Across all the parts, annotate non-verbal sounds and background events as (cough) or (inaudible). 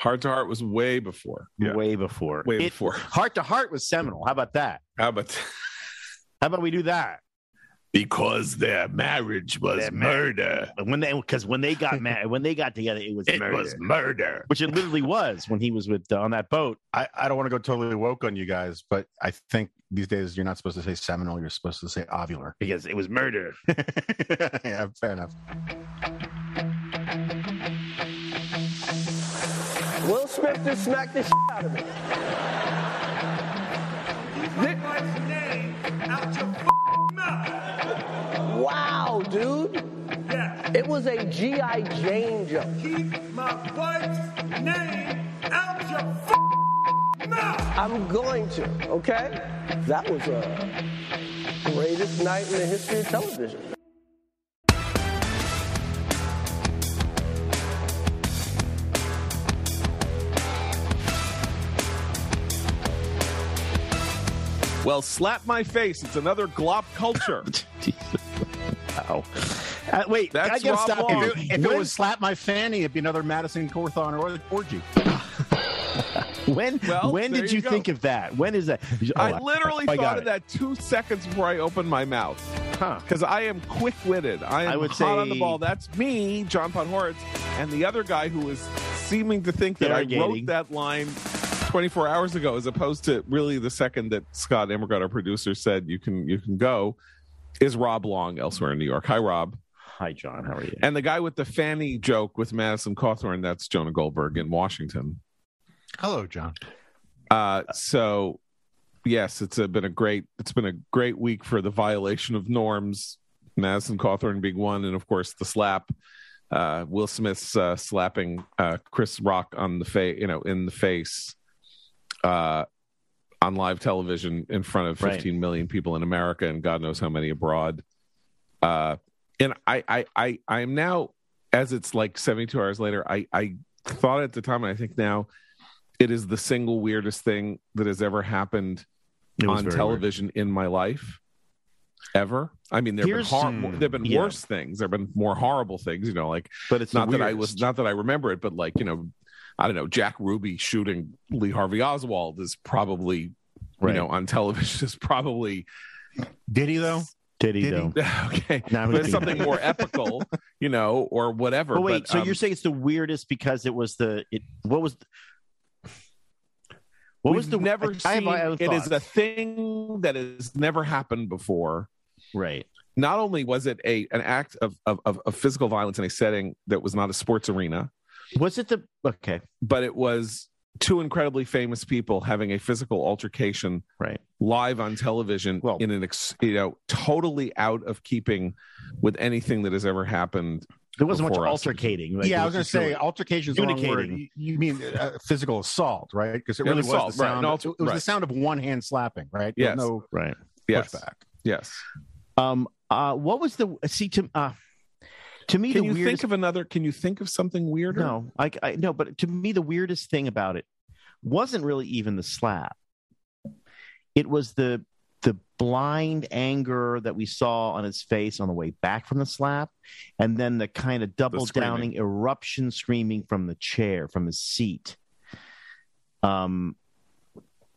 Heart to Heart was way before. Yeah. Way before. Way It- before. Heart to Heart was seminal. How about that? How about (laughs) How about we do that? because their marriage was Their murder. But when they because when they got mad (laughs) when they got together, it was It murder. was murder. which it literally was when he was with uh, on that boat. I, I don't want to go totally woke on you guys, but I think these days you're not supposed to say seminal. You're supposed to say ovular. because it was murder. (laughs) yeah, fair enough. Smith just smacked the shit out of me. Keep my wife's name out your mouth. Wow, dude. Yes. It was a G.I. Jane joke. Keep my wife's name out your mouth. I'm going to, okay? That was a greatest night in the history of television. Well, slap my face. It's another glop culture. (laughs) Wow. Uh, wait, That's I gotta stop Long. If, it, if it was slap my fanny, it'd be another Madison Cawthorn or- orgy. (laughs) When Well, when there did you you think of that? When is that? Oh, I literally I got thought of it. that two seconds before I opened my mouth Huh. because I am quick-witted. I am I would hot on the ball. That's me, John Podhoretz, and the other guy who was seeming to think that I wrote that line 24 hours ago, as opposed to really the second that Scott Immergut, our producer, said you can you can go, is Rob Long elsewhere in New York. Hi, Rob. Hi, John. How are you? And the guy with the fanny joke with Madison Cawthorn, that's Jonah Goldberg in Washington. Hello, John. Uh, so yes, it's a, been a great it's been a great week for the violation of norms. Madison Cawthorn being one, and of course the slap. Uh, Will Smith's uh, slapping uh, Chris Rock on the face, you know, in the face, uh, on live television in front of Right. 15 million people in America and God knows how many abroad. Uh, and I, I, I, I am now, as it's like 72 hours later, I, I thought at the time, and I think now, it is the single weirdest thing that has ever happened on television in my life ever. I mean, there have been hor- Hmm. there've been Yeah. worse things. There've been more horrible things. You know, like But it's not that I was not that I remember it, but like you know, I don't know, Jack Ruby shooting Lee Harvey Oswald is probably Right. you know on television is probably Did he though? Did he Did he? though? (laughs) okay, Now but he's something more epical, (laughs) you know, or whatever. But wait, but, so um, you're saying it's the weirdest because it was the it? What was? What was the never I have seen? my it is a thing that has never happened before. Right. not only was it a an act of, of, of, of physical violence in a setting that was not a sports arena, Was it the okay? but it was two incredibly famous people having a physical altercation Right. live on television Well- in an ex, you know totally out of keeping with anything that has ever happened. There wasn't much us. altercating. like, yeah, it I was going to say really- altercation is the wrong word. You, you mean uh, physical assault, right? Because it Yeah, really was assault, the sound. an alter- it was right. the sound of one hand slapping, right? There Yes. No right. Yes, pushback. yes. Um. Uh. What was the see to uh to me Can the you weirdest think of another? Can you think of something weirder? No, I, I no, but to me, the weirdest thing about it wasn't really even the slap. It was the the blind anger that we saw on his face on the way back from the slap, and then the kind of double downing eruption screaming from the chair, from his seat. Um,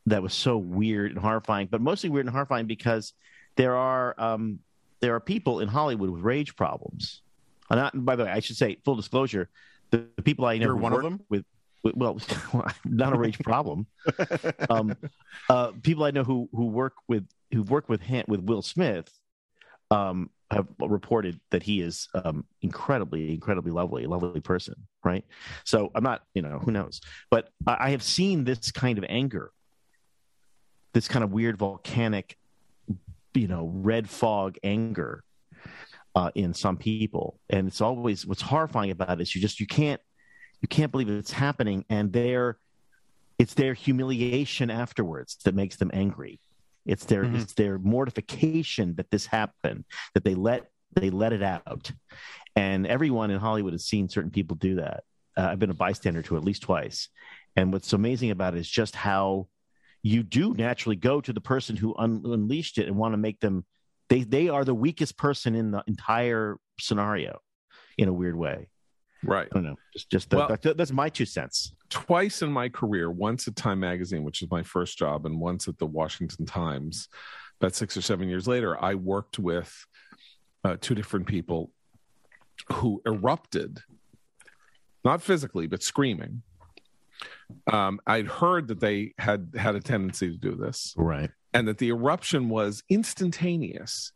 that was so weird and horrifying, but mostly weird and horrifying because there are um there are people in Hollywood with rage problems. And I, by the way, I should say full disclosure: the, the people I know You're one of them? with, with well, (laughs) not a rage problem. (laughs) um, uh, people I know who who work with who work with Han- with Will Smith um, have reported that he is um, incredibly, incredibly lovely, lovely person. Right. So I'm not, you know, who knows, but I, I have seen this kind of anger, this kind of weird volcanic, you know, red fog anger uh, in some people, and it's always what's horrifying about it is you just you can't you can't believe it's happening, and their it's their humiliation afterwards that makes them angry. It's their Mhm. it's their mortification that this happened that they let they let it out, and everyone in Hollywood has seen certain people do that. Uh, I've been a bystander to at least twice, and what's amazing about it is just how you do naturally go to the person who un- unleashed it and want to make them they they are the weakest person in the entire scenario in a weird way Right. I don't know. Just just the, Well- that- that's my two cents. twice in my career once at time magazine which is my first job and once at the washington times about six or seven years later i worked with uh, two different people who erupted not physically but screaming um, i'd heard that they had had a tendency to do this. Right. and that the eruption was instantaneous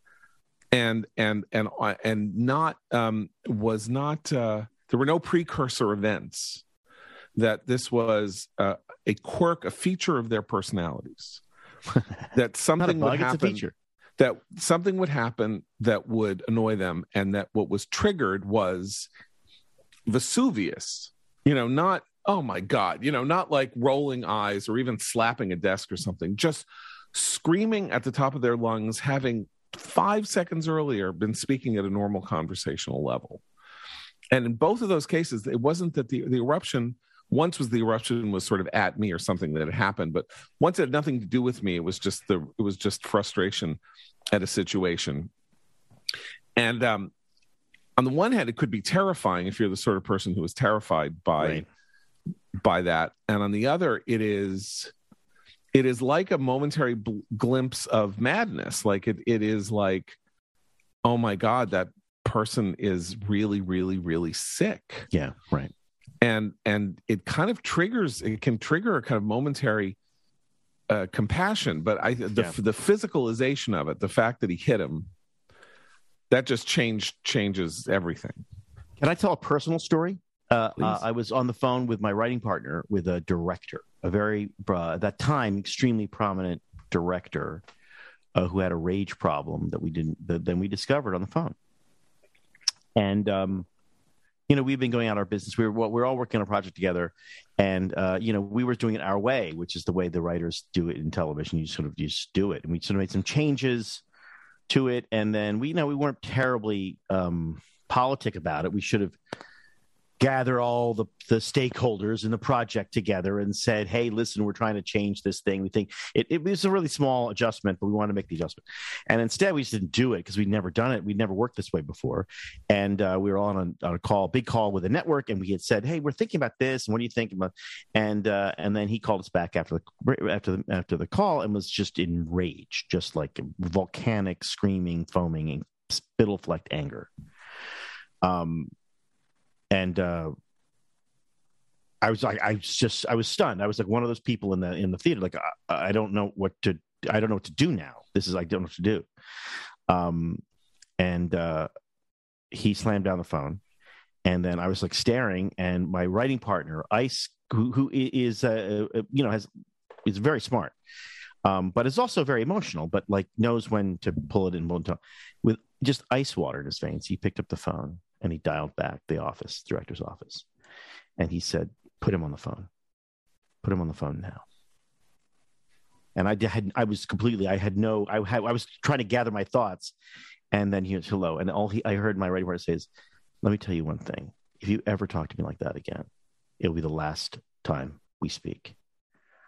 and and and uh, and not um was not uh there were no precursor events that this was uh, a quirk a feature of their personalities. (laughs) That something would bug, a happen that something would happen that would annoy them and that what was triggered was vesuvius. You know not oh my god you know not like rolling eyes or even slapping a desk or something just screaming at the top of their lungs having five seconds earlier been speaking at a normal conversational level and in both of those cases it wasn't that the, the eruption once was the eruption was sort of at me or something that had happened but once it had nothing to do with me it was just the it was just frustration at a situation and um on the one hand it could be terrifying if you're the sort of person who is terrified by Right. By that and on the other it is it is like a momentary bl- glimpse of madness like it it is like oh my god that person is really really really sick Yeah. Right. and and it kind of triggers it can trigger a kind of momentary uh, compassion but i the, Yeah. the physicalization of it the fact that he hit him that just changed changes everything Can I tell a personal story? Uh, uh, I was on the phone with my writing partner, with a director, a very uh, at that time extremely prominent director, uh, who had a rage problem that we didn't. That then we discovered on the phone. And um, you know, we've been going out our business. We were well, we're all working on a project together, and uh, you know, we were doing it our way, which is the way the writers do it in television. You sort of just do it, and we sort of made some changes to it, and then we you know we weren't terribly um, politic about it. We should have gathered all the, the stakeholders in the project together and said, "Hey, listen, we're trying to change this thing. We think it, it was a really small adjustment, but we want to make the adjustment." And instead, we just didn't do it because we'd never done it. We'd never worked this way before, and uh, we were on a, on a call, big call with a network, and we had said, "Hey, we're thinking about this. And what do you think about?" And uh, and then he called us back after the after the after the call and was just enraged, just like volcanic, screaming, foaming, spittle flecked anger. Um, and uh, I was like, I was just, I was stunned. I was like one of those people in the in the theater, like I, I don't know what to, I don't know what to do now. This is I don't know what to do. Um, and uh, he slammed down the phone, and then I was like staring, and my writing partner, Ice, who who is, uh, uh, you know, has is very smart, um, but is also very emotional, but like knows when to pull it in, with just ice water in his veins. He picked up the phone and he dialed back the office, director's office, and he said, "Put him on the phone. Put him on the phone now." And I had, I was completely, I had no, I had, I was trying to gather my thoughts, and then he was hello, and all he, I heard my writing partner say is, "Let me tell you one thing. If you ever talk to me like that again, it'll be the last time we speak.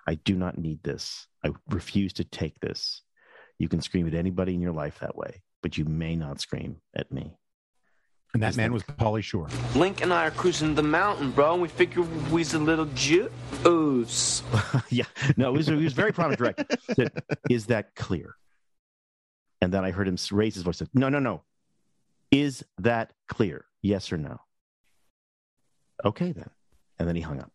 I do not need this. I refuse to take this. You can scream at anybody in your life that way, but you may not scream at me." And that man was Pauly Shore. Link and I are cruising the mountain, bro, and we figure we's a little juice. (laughs) yeah, no, it was, he was very prominent director. Said, Is that clear? And then I heard him raise his voice. Said, no, no, no. Is that clear? Yes or no? Okay, then. And then he hung up.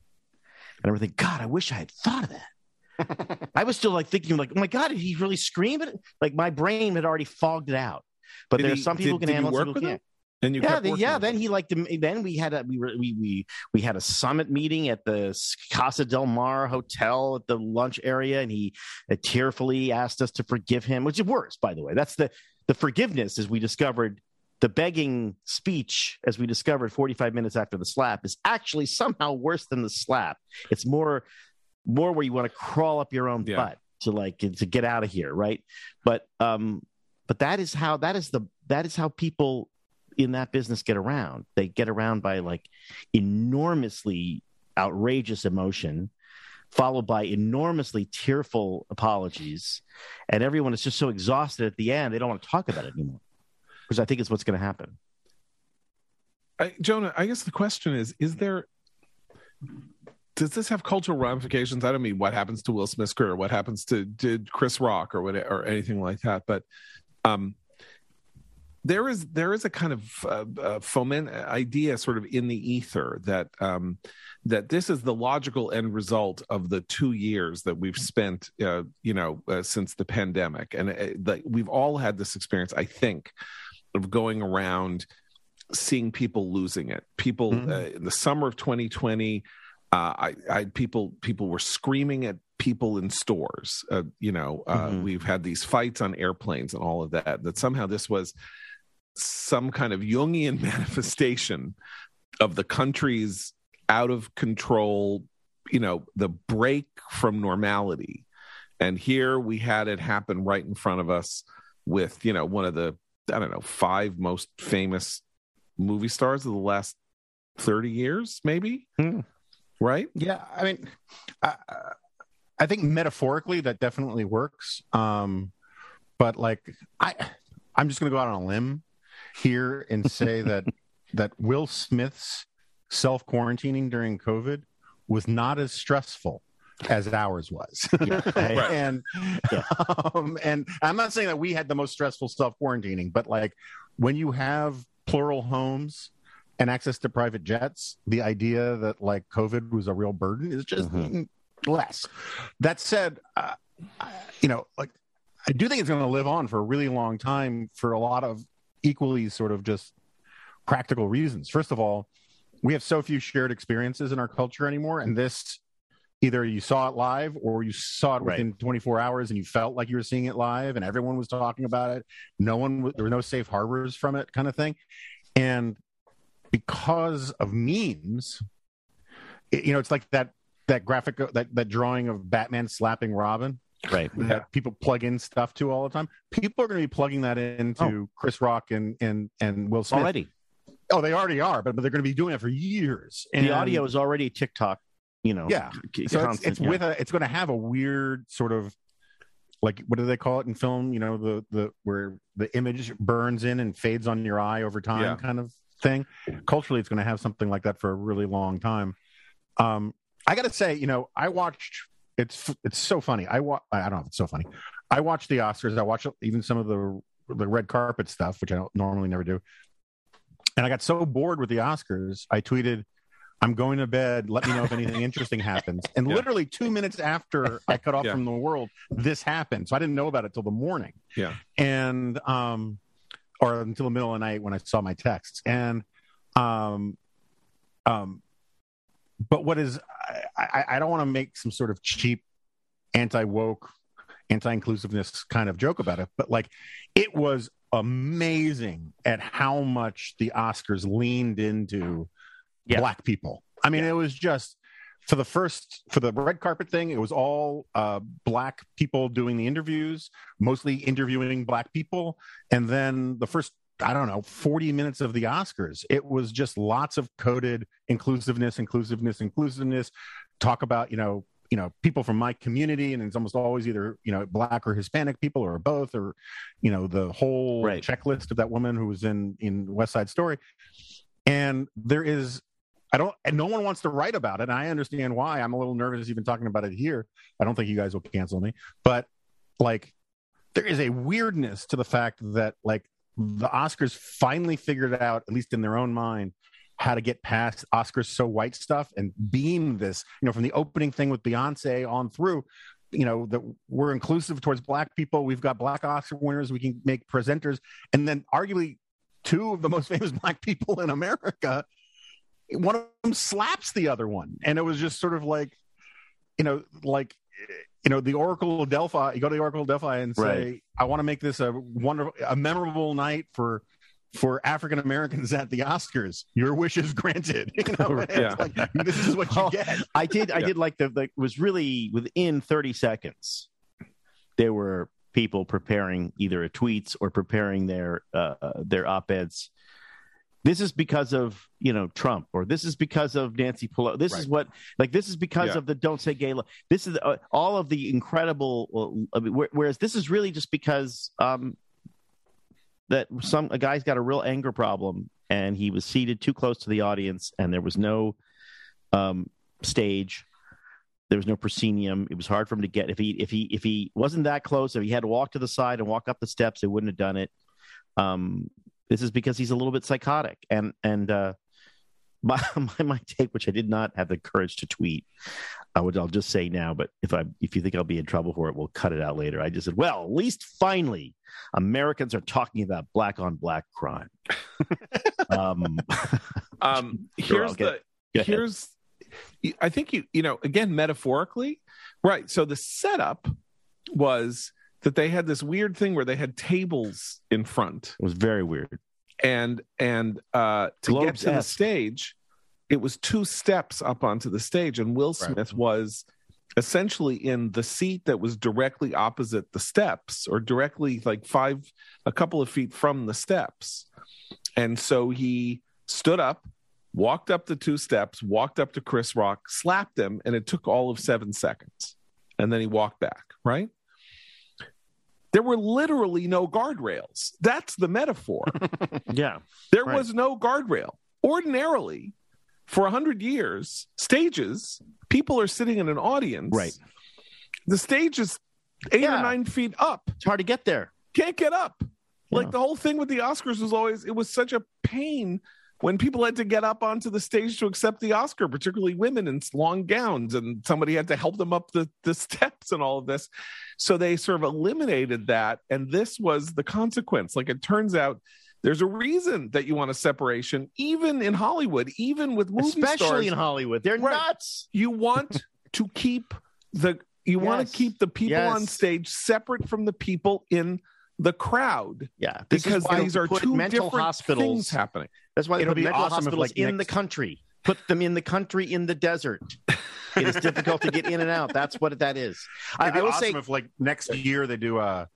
And I remember thinking, God, I wish I had thought of that. I was still like thinking, like, oh my God, did he really scream it? Like my brain had already fogged it out. But Did there are some people did- who can did handle it, some people can't and you yeah, the, yeah. Then he liked him. Then we had a we were we we we had a summit meeting at the Casa del Mar Hotel at the lunch area, and he uh, tearfully asked us to forgive him, which is worse, by the way. That's the the forgiveness, as we discovered. The begging speech, as we discovered 45 minutes after the slap, is actually somehow worse than the slap. It's more more where you want to crawl up your own Yeah. butt to like to get out of here, right? But um, but that is how that is the that is how people in that business get around. They get around by like enormously outrageous emotion, followed by enormously tearful apologies, and everyone is just so exhausted at the end they don't want to talk about it anymore. Because I think it's what's going to happen. I, Jonah, I guess the question is: Is there? Does this have cultural ramifications? I don't mean what happens to Will Smith's career, what happens to did Chris Rock, or what, or anything like that. But um, there is there is a kind of uh, uh, foment idea, sort of in the ether, that um, that this is the logical end result of the two years that we've spent, uh, you know, uh, since the pandemic, and uh, like we've all had this experience, I think, of going around seeing people losing it. People Mhm. uh, in the summer of 2020, uh, I, I people people were screaming at people in stores. Uh, you know, uh, Mhm. we've had these fights on airplanes and all of that. That somehow this was some kind of Jungian (laughs) manifestation of the country's out of control. You know, the break from normality. And here we had it happen right in front of us with, you know, one of the, I don't know, five most famous movie stars of the last 30 years, maybe. Hmm. Right? Yeah, I mean, I, I think metaphorically that definitely works. Um, but like, I, I'm just going to go out on a limb here and say (laughs) that that Will Smith's self quarantining during COVID was not as stressful as ours was. (laughs) Right. (laughs) and um, and I'm not saying that we had the most stressful self quarantining, but like when you have plural homes and access to private jets, the idea that like COVID was a real burden is just Mhm. less. That said, uh, I, you know, like I do think it's going to live on for a really long time for a lot of equally sort of just practical reasons. First of all, we have so few shared experiences in our culture anymore, and this either you saw it live or you saw it Right. within 24 hours and you felt like you were seeing it live and everyone was talking about it no one there were no safe harbors from it kind of thing and because of memes it- you know it's like that that graphic that that drawing of batman slapping robin Right. that people plug in stuff to all the time people are going to be plugging that into chris rock and and and will smith Already, oh they already are but, but they're going to be doing it for years and the audio is already TikTok. You know. Yeah. c- so it's, it's yeah. with a it's going to have a weird sort of like what do they call it in film you know the the where the image burns in and fades on your eye over time Yeah. kind of thing culturally it's going to have something like that for a really long time um i gotta say you know i watched it's it's so funny i wa- i don't know if it's so funny i watched the oscars i watch even some of the the red carpet stuff which i don't normally never do and i got so bored with the oscars i tweeted I'm going to bed. Let me know if anything interesting happens. And Yeah. literally two minutes after I cut off Yeah. from the world, this happened. So I didn't know about it till the morning. Yeah. And um, or until the middle of the night when I saw my texts. And um, um, but what is I, I, I don't want to make some sort of cheap anti woke, anti inclusiveness kind of joke about it, but like it was amazing at how much the Oscars leaned into Yeah. black people. I mean, it was just for the first for the red carpet thing, it was all uh, black people doing the interviews, mostly interviewing black people, and then the first I don't know, 40 minutes of the Oscars. It was just lots of coded inclusiveness, inclusiveness, inclusiveness. Talk about, you know, you know, people from my community, and it's almost always either, you know, black or Hispanic people or both, or, you know, the whole Right. checklist of that woman who was in in West Side Story. And there is I don't and no one wants to write about it. And I understand why. I'm a little nervous even talking about it here. I don't think you guys will cancel me. But like there is a weirdness to the fact that like the Oscars finally figured out, at least in their own mind, how to get past Oscars so white stuff and beam this, you know, from the opening thing with Beyonce on through, you know, that we're inclusive towards black people. We've got black Oscar winners. We can make presenters. And then arguably two of the most (laughs) famous black people in America, one of them slaps the other one. And it was just sort of like, you know, like, you know, the Oracle of Delphi, you go to the Oracle of Delphi and say, Right. I want to make this a wonderful, a memorable night for, for African Americans at the Oscars. Your wish is granted. (laughs) You know, (laughs) Yeah. like, this is what you Well, get. I did. I Yeah. did like the like it was really within 30 seconds. There were people preparing either a tweets or preparing their uh, their op eds. This is because of you know Trump, or this is because of Nancy Pelosi. This is what like this is because Yeah. of the "Don't Say Gay" law. This is uh, all of the incredible. Uh, I mean, where- whereas this is really just because um, that some a guy's got a real anger problem and he was seated too close to the audience, and there was no um, stage. There was no proscenium. It was hard for him to get if he if he if he wasn't that close. If he had to walk to the side and walk up the steps, they wouldn't have done it. Um, this is because he's a little bit psychotic, and and uh, (laughs) my, my my take, which I did not have the courage to tweet, I would I'll just say now. But if I if you think I'll be in trouble for it, we'll cut it out later. I just said, well, at least finally, Americans are talking about black on black crime. (laughs) um, (laughs) Um, here's the here's I think you you know again metaphorically, right? So the setup was that they had this weird thing where they had tables in front. It was very weird. and and uh to get to the stage it was two steps up onto the stage and will Right. smith was essentially in the seat that was directly opposite the steps or directly like five a couple of feet from the steps. And so he stood up walked up the two steps walked up to chris rock slapped him and it took all of seven seconds. And then he walked back right there were literally no guardrails that's the metaphor (laughs) Yeah, there Right. was no guardrail. Ordinarily, for a hundred years, stages, people are sitting in an audience. Right. The stage is eight Yeah. or nine feet up. it's hard to get there. Can't get up. Like the whole thing with the Oscars was always it was such a pain when people had to get up onto the stage to accept the Oscar, particularly women in long gowns, and somebody had to help them up the, the (laughs) steps and all of this. So they sort of eliminated that. And this was the consequence. Like it turns out there's a reason that you want a separation, even in Hollywood, even with movie Especially stars. in Hollywood, they're Right. nuts. you want (laughs) to keep the you want to keep the people on stage separate from the people in the crowd Yeah, because these are two mental different hospitals. things happening. That's why they It'll put be mental awesome hospitals like, in next- the country. Put them in the country in the desert. it is difficult to get in and out. That's what that is. (laughs) I, I will awesome say, if like next year they do a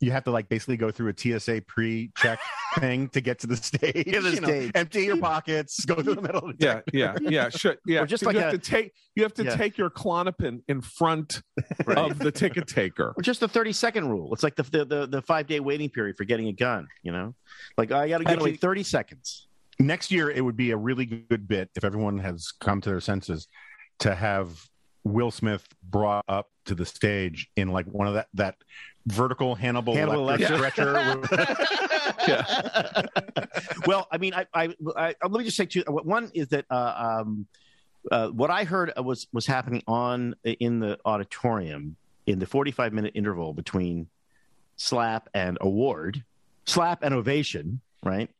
you have to like basically go through a TSA pre-check (laughs) thing to get to the stage. The you know, stage. empty your (laughs) pockets, go through the middle of the Yeah, yeah, yeah. Sure, (laughs) yeah. Or just So like you have a- to take you have to Yeah. take your Klonopin in front of the ticket taker. or just the thirty second rule. It's like the the the, the five day waiting period for getting a gun. You know, like I got to get away thirty seconds. next year it would be a really good bit if everyone has come to their senses to have Will Smith brought up to the stage in like one of that that vertical Hannibal, Hannibal Lecter Lecter. stretcher. (laughs) (laughs) well, I mean, I, I, I, let me just say two. One is that uh, um, uh, what I heard was was happening on in the auditorium in the forty five minute interval between slap and award, slap and ovation, right?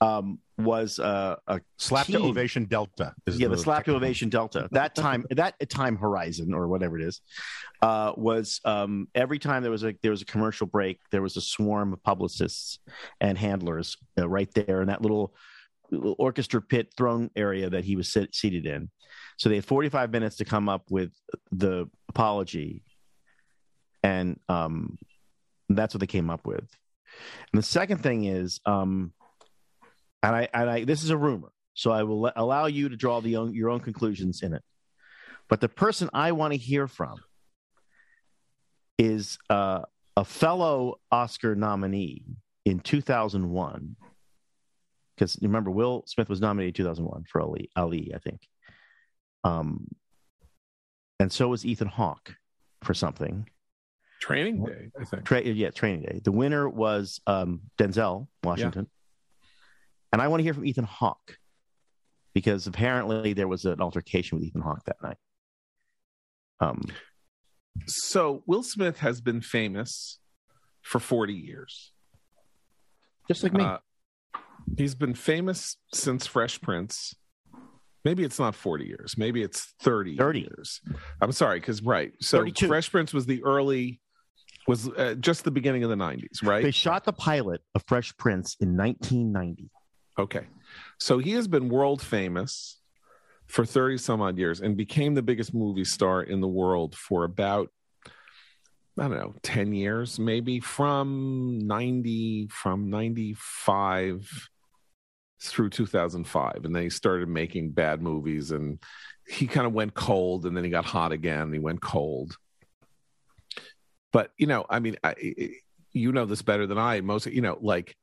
Um, was uh, a Slap to ovation delta. is yeah, the the slap to ovation delta. That time, (laughs) that time horizon or whatever it is, uh, was um, every time there was a there was a commercial break, there was a swarm of publicists and handlers uh, right there in that little, little orchestra pit throne area that he was sit, seated in. So they had 45 minutes to come up with the apology, and um, that's what they came up with. And the second thing is, um, and I and I this is a rumor, so I will let, allow you to draw the own, your own conclusions in it. But the person I want to hear from is uh, a fellow Oscar nominee in 2001. Because remember, Will Smith was nominated in 2001 for Ali, Ali I think. Um, and so was Ethan Hawke for something. Training day, I think. Tra- yeah, training day. The winner was um, Denzel Washington, and I want to hear from Ethan Hawke because apparently there was an altercation with Ethan Hawke that night. Um, So Will Smith has been famous for 40 years. just like me. Uh, he's been famous since Fresh Prince. Maybe it's not 40 years. Maybe it's 30, 30. years. I'm sorry, because, right. So 32. Fresh Prince was the early, was uh, just the beginning of the 90s, right? they shot the pilot of Fresh Prince in 1990. Okay. So he has been world famous for 30 some odd years and became the biggest movie star in the world for about, I don't know, 10 years, maybe from 90, from 95 through 2005. And then he started making bad movies and he kind of went cold and then he got hot again and he went cold. But, you know, I mean, I, you know this better than I. Most, you know, like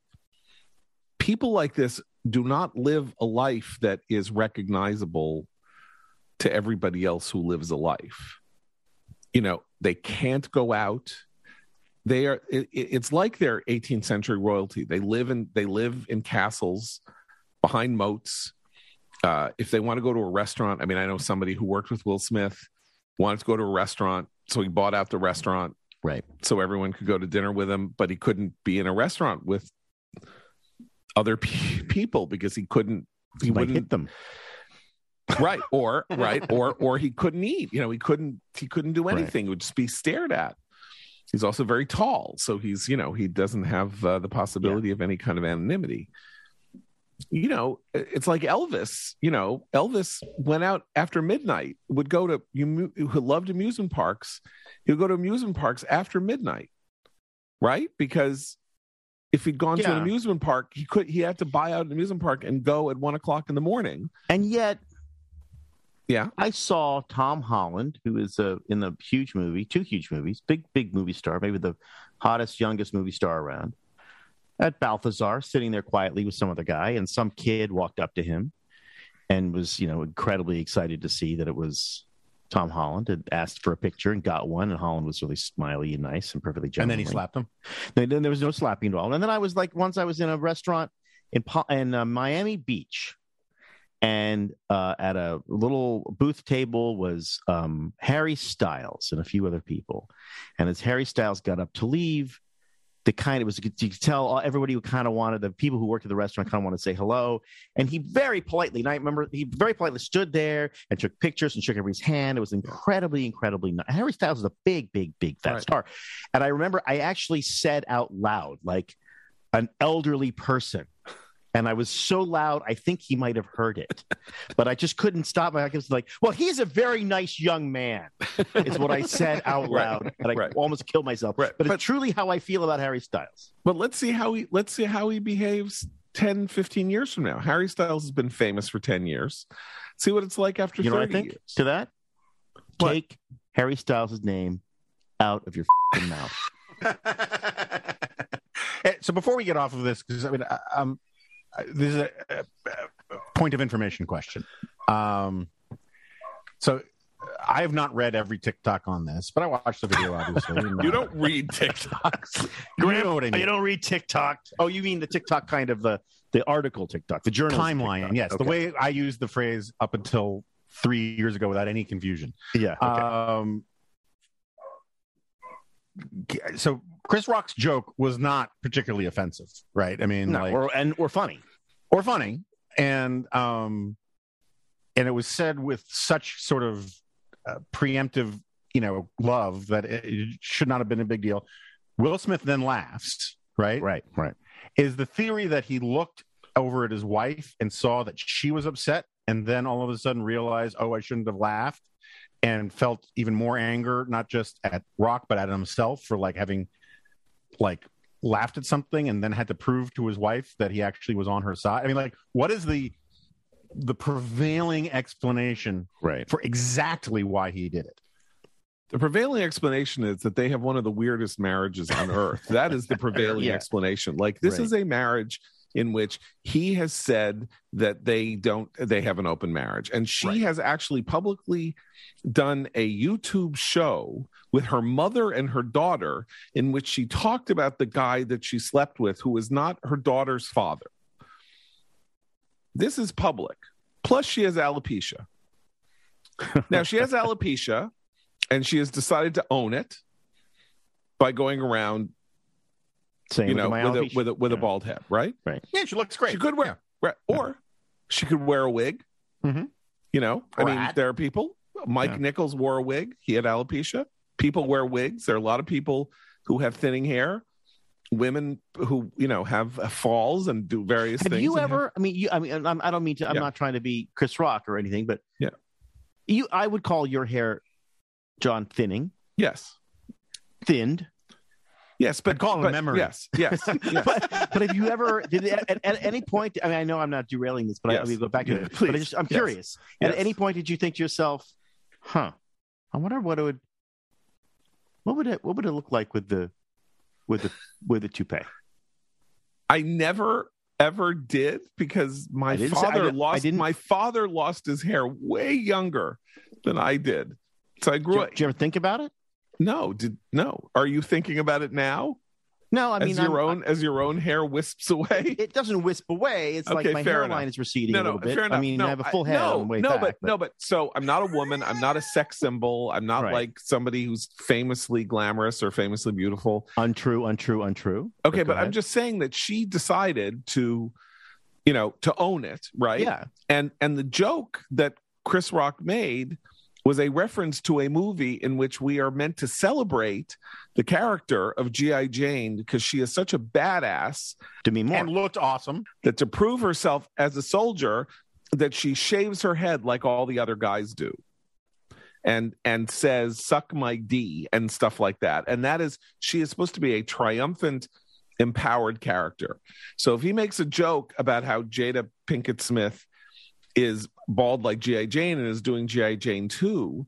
people like this do not live a life that is recognizable to everybody else who lives a life. You know, they can't go out. They are. It, it's like they're 18th century royalty. They live in they live in castles behind moats. Uh, if they want to go to a restaurant, I mean, I know somebody who worked with Will Smith wanted to go to a restaurant, so he bought out the restaurant Right. so everyone could go to dinner with him, but he couldn't be in a restaurant with other pe- people because he couldn't. He wouldn't hit them. right or right (laughs) or or he couldn't eat. You know, he couldn't he couldn't do Right. anything. He would just be stared at. He's also very tall, so he's you know he doesn't have uh, the possibility of any kind of anonymity. You know, it's like Elvis. You know, Elvis went out after midnight. Would go to you who loved amusement parks. He would go to amusement parks after midnight, right? Because if he'd gone to an amusement park, he could he had to buy out an amusement park and go at one o'clock in the morning. And yet, Yeah, I saw Tom Holland, who is uh, in the huge movie, two huge movies, big, big movie star, maybe the hottest, youngest movie star around, at Balthazar, sitting there quietly with some other guy. And some kid walked up to him and was, you know, incredibly excited to see that it was Tom Holland, had asked for a picture and got one. And Holland was really smiley and nice and perfectly And then he slapped him. Then, then there was no slapping involved. And then I was like, once I was in a restaurant in in uh, Miami Beach, and uh, at a little booth table was um, Harry Styles and a few other people. And as Harry Styles got up to leave, the kind of was you could tell everybody who kind of wanted the people who worked at the restaurant kind of wanted to say hello. And he very politely, and I remember he very politely stood there and took pictures and shook everybody's hand. It was incredibly, incredibly nice. Harry Styles is a big, big, big fat Right. star. And I remember I actually said out loud, like an elderly person. And I was so loud, I think he might have heard it, but I just couldn't stop. I was like, "Well, he's a very nice young man," is what I said out (laughs) Right. loud, and I Right. almost killed myself. Right. But, But- it's truly how I feel about Harry Styles. But let's see how he let's see how he behaves 10, 15 years from now. Harry Styles has been famous for 10 years. See what it's like after You know 30 what I think years. to that? What? Take Harry Styles' name out of your mouth. (laughs) So before we get off of this, because I mean, I- um, this is a, a, a point of information question. Um, so I have not read every TikTok on this, but I watched the video. Obviously, (laughs) You uh, don't read TikToks. (laughs) you know what I mean. You don't read TikTok. Oh, you mean the TikTok kind of the the article TikTok, the journal timeline. Yes, the way I used the phrase up until three years ago without any confusion. Yeah. Okay. Um, so Chris Rock's joke was not particularly offensive, right? I mean, no, like, or and or funny. or funny, and um, and it was said with such sort of uh, preemptive, you know, love that it, it should not have been a big deal. Will Smith then laughs, right? Right. Right. Is the theory that he looked over at his wife and saw that she was upset, and then all of a sudden realized, oh, I shouldn't have laughed, and felt even more anger, not just at Rock but at himself for like having like laughed at something and then had to prove to his wife that he actually was on her side. I mean, like, what is the the prevailing explanation Right. for exactly why he did it? The prevailing explanation is that they have one of the weirdest marriages on earth. That is the (laughs) prevailing Yeah. explanation. Like this Right. is a marriage in which he has said that they don't they have an open marriage and she Right. has actually publicly done a YouTube show with her mother and her daughter in which she talked about the guy that she slept with who was not her daughter's father. This is public. Plus she has alopecia. (laughs) now she has alopecia and she has decided to own it by going around, Same you know, my with a with a with a bald head, right? Right. Yeah, she looks great. She could wear, right, or she could wear a wig. Mhm. You know, I mean, hat. there are people. Mike Yeah. Nichols wore a wig. He had alopecia. People wear wigs. There are a lot of people who have thinning hair. Women who you know have falls and do various Have things. you and ever? I mean, you. I mean, I'm, I don't mean to. I'm Yeah. not trying to be Chris Rock or anything, but Yeah. you. I would call your hair, John, thinning, yes, thinned. Yes, but call but memory. Yes, yes, yes. but but have (laughs) you ever did it, at, at any point? I mean, I know I'm not derailing this, but I, Yes. I mean, go back to Yeah, it. But please. I just, I'm Yes. curious. At any point, did you think to yourself, "Huh, I wonder what it would, what would it, what would it look like with the, with the, with the toupee?" I never ever did because my I didn't say- I father I lost didn't- my father lost his hair way younger than I did. So I grew up. did you ever think about it? No, did no? Are you thinking about it now? No, I mean as your I'm- own as your own hair wisps away. It doesn't wisp away. It's Okay, like my hairline enough. is receding no, a no, little bit. fair enough. I mean, no, I have a full head no, no, back. but, no, but so I'm not a woman. I'm not a sex symbol. I'm not Right. like somebody who's famously glamorous or famously beautiful. untrue, untrue, untrue. Okay, go but I'm just saying that she decided to, you know, to own it, right? yeah. And and the joke that Chris Rock made was a reference to a movie in which we are meant to celebrate the character of G.I. Jane because she is such a badass Demi Moore. and looked awesome. that to prove herself as a soldier that she shaves her head like all the other guys do and and says suck my d and stuff like that and that is she is supposed to be a triumphant empowered character so if he makes a joke about how jada pinkett smith is bald like gi jane and is doing gi jane 2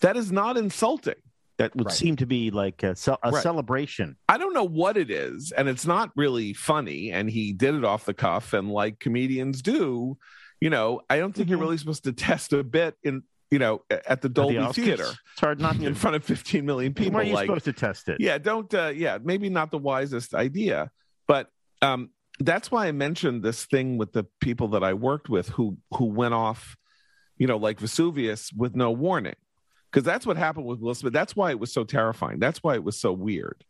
that is not insulting that would Right. seem to be like a, ce- a Right. celebration. I don't know what it is, and it's not really funny. And he did it off the cuff, and like comedians do, you know, I don't think you're Mhm. really supposed to test a bit in, you know, at the Dolby The Theater It's hard not in front of 15 million people. Where are you like, supposed to test it? yeah, don't, uh, yeah, maybe not the wisest idea, but um, that's why I mentioned this thing with the people that I worked with who who went off, you know, like Vesuvius with no warning, because that's what happened with Will Smith. That's why it was so terrifying. That's why it was so weird.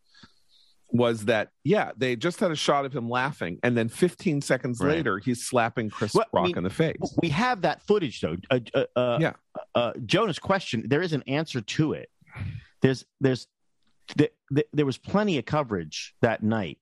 Was that yeah? They just had a shot of him laughing, and then 15 seconds Right. later, he's slapping Chris Well, I Rock mean, in the face. We have that footage though. Uh, uh, uh, Yeah. Uh, Jonah's question. There is an answer to it. There's there's th- th- there was plenty of coverage that night.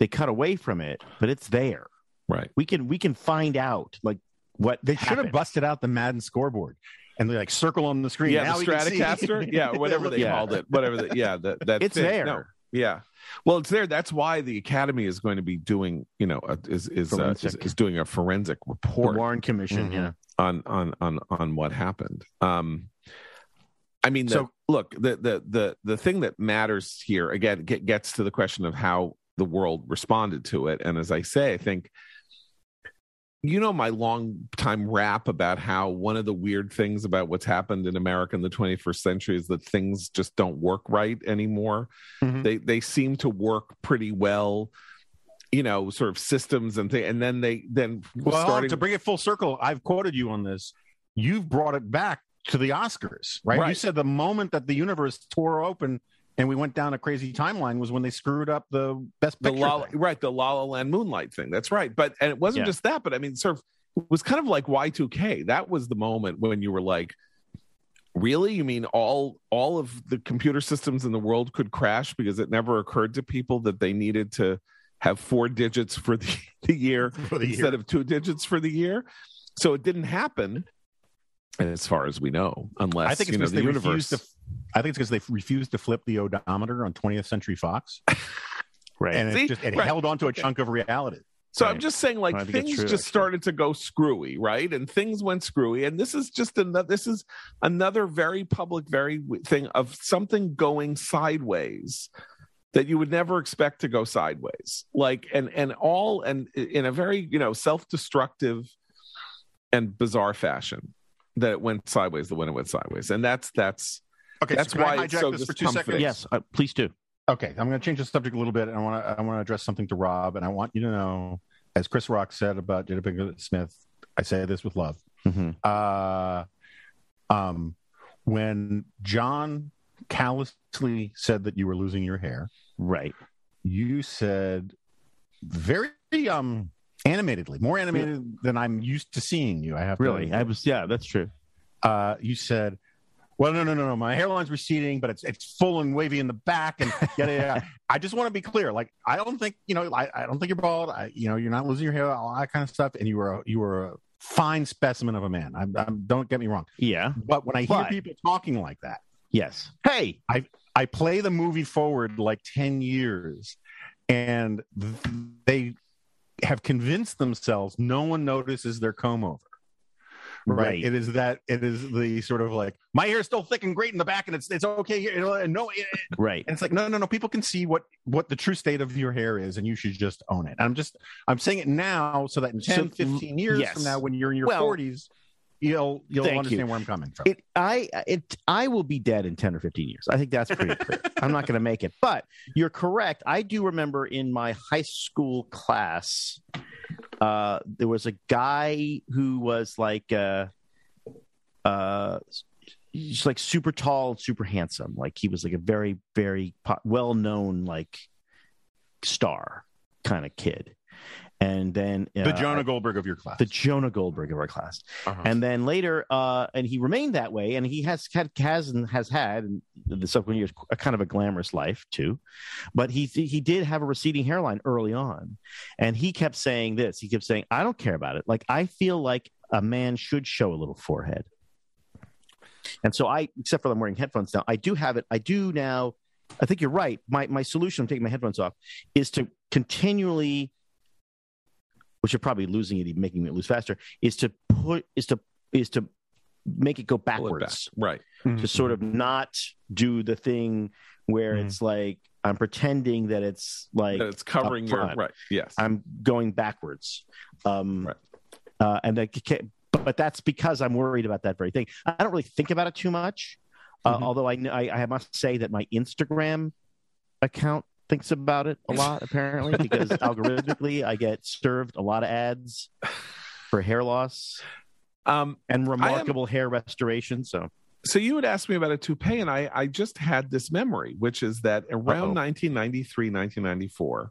They cut away from it, but it's there. Right. We can we can find out like what They should have busted out the Madden scoreboard and they like circle on the screen. Yeah, Now the we can see. Stratocaster. (laughs) yeah, whatever they Yeah. called it. Whatever. The, yeah, that (laughs) that It's thing. there. No, yeah. Well, it's there. That's why the Academy is going to be doing, you know, uh, is is, uh, is is doing a forensic report, the report Warren Commission. Mhm. Yeah, on on on on what happened. Um, I mean, the, So- look, the the the the thing that matters here again get, gets to the question of how the world responded to it, and as I say, I think. You know my long time rap about how one of the weird things about what's happened in America in the 21st century is that things just don't work right anymore. Mhm. They they seem to work pretty well, you know, sort of systems and thing, and then they then Well, starting to bring it full circle, I've quoted you on this. You've brought it back to the Oscars, right? You said the moment that the universe tore open and we went down a crazy timeline was when they screwed up the best the picture. La, thing. right the La La Land Moonlight thing. That's right. But and it wasn't Yeah. just that, but I mean, sort of it was kind of like Y two K. That was the moment when you were like, really? You mean all all of the computer systems in the world could crash because it never occurred to people that they needed to have four digits for the, (laughs) the year For the year. instead of two digits for the year. So it didn't happen. As far as we know, unless I think it's you know because the they universe. refused to. I think it's because they refused to flip the odometer on 20th Century Fox, (laughs) right. and See? it just it Right. held onto a chunk of reality. So I'm just saying, like I think it's things true, just actually. started to go screwy, right? And things went screwy, and this is just another. This is another very public, very thing of something going sideways that you would never expect to go sideways, like and and all and in a very you know self-destructive and bizarre fashion that it went sideways. The when it went sideways, and that's that's Okay, That's so can why I it's hijack so this for two discomforting. seconds. yes, uh, please do. Okay, I'm going to change the subject a little bit. And I want to I want to address something to Rob, and I want you to know, as Chris Rock said about Jada Pinkett Smith, I say this with love. Mhm. Uh, um, when John callously said that you were losing your hair, Right. you said very um animatedly, more animated than I'm used to seeing you. I have to- Really. I was. Yeah, that's true. uh, you said, "Well, no, no, no, no. My hairline's receding, but it's it's full and wavy in the back." And (laughs) yada yada. I just want to be clear. Like, I don't think you know. I, I don't think you're bald. I, you know, you're not losing your hair, all that kind of stuff. And you were a, you were a fine specimen of a man. I'm, I'm, don't get me wrong. Yeah. But when I hear But- people talking like that, Yes. Hey. I play the movie forward like 10 years and th- they have convinced themselves no one notices their comb over. right? Right. It is that it is the sort of like my hair is still thick and great in the back, and it's it's okay here. You know, and no, it, (laughs) Right. and it's like no, no, no. People can see what what the true state of your hair is, and you should just own it. I'm just I'm saying it now so that in 10, So, 15 years yes. from now, when you're in your Well, 40s, you'll you'll thank understand you. where I'm coming from. It, I, it, I will be dead in ten or fifteen years. I think that's pretty clear. (laughs) I'm not going to make it, but you're correct. I do remember in my high school class, uh, there was a guy who was like, uh, uh, he's like super tall and super handsome. Like he was like a very, very po- well known like star kind of kid. And then the uh, Jonah Goldberg of your class. the Jonah Goldberg of our class. Uh-huh. And then later, uh, and he remained that way, and he has had has and has had in the subsequent years a kind of a glamorous life too. But he he did have a receding hairline early on, and he kept saying this. He kept saying, "I don't care about it. Like I feel like a man should show a little forehead." And so I, except for I'm wearing headphones now, I do have it. I do now. I think you're right. My my solution, I'm taking my headphones off, is to continually which you're probably losing it, making it lose faster, is to put is to is to make it go Pull it back. backwards. Right. Mm-hmm. To sort of not do the thing where Mhm. it's like I'm pretending that it's like That it's covering your right. Yes. I'm going backwards. Um, Right. uh, and I can't, but, but that's because I'm worried about that very thing. I don't really think about it too much. Uh, Mhm. Although I, kn- I I must say that my Instagram account thinks about it a lot apparently because (laughs) algorithmically I get served a lot of ads for hair loss um, and remarkable hair restoration. So so you had asked me about a toupee, and I, I just had this memory, which is that around Uh-oh. 1993, 1994,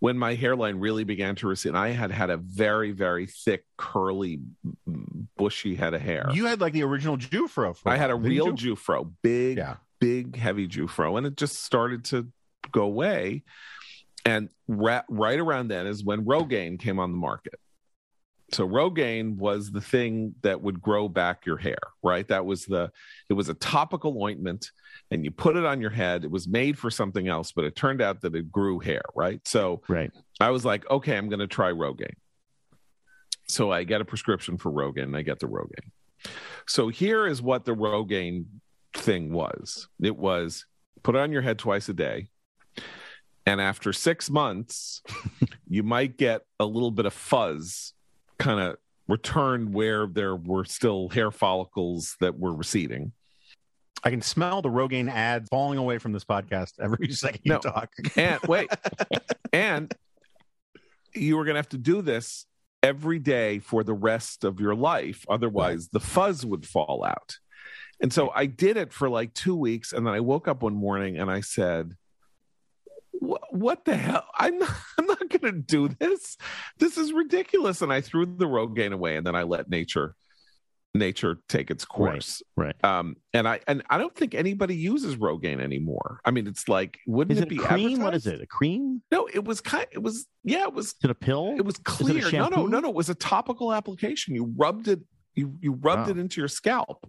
when my hairline really began to recede, and I had had a very, very thick, curly, mm, bushy head of hair. You had like the original Jewfro. for I had a real you? Jewfro, big, Yeah. big, heavy Jewfro, and it just started to go away. And ra- right around then is when Rogaine came on the market. So Rogaine was the thing that would grow back your hair, right? That was the it was a topical ointment and you put it on your head. It was made for something else, but it turned out that it grew hair, right? So right, I was like, okay, I'm going to try Rogaine. So I get a prescription for Rogaine and I get the Rogaine. So here is what the Rogaine thing was it was put it on your head twice a day. And after six months, (laughs) you might get a little bit of fuzz kind of returned where there were still hair follicles that were receding. I can smell the Rogaine ads falling away from this podcast every (laughs) second you No. talk. And wait, (laughs) and you were going to have to do this every day for the rest of your life. Otherwise, the fuzz would fall out. And so I did it for like two weeks. And then I woke up one morning and I said, "Wh- what the hell? I'm not, (laughs) I'm not going to do this. This is ridiculous. And I threw the Rogaine away and then I let nature nature take its course. right. Um, and I and I don't think anybody uses Rogaine anymore. I mean, it's like, wouldn't it, it be a cream? What advertised? is it? A cream? No, it was kind. It was yeah. It was Is it a pill? it was it clear. no, no, no, no. It was a topical application. You rubbed it. You you rubbed Wow. it into your scalp,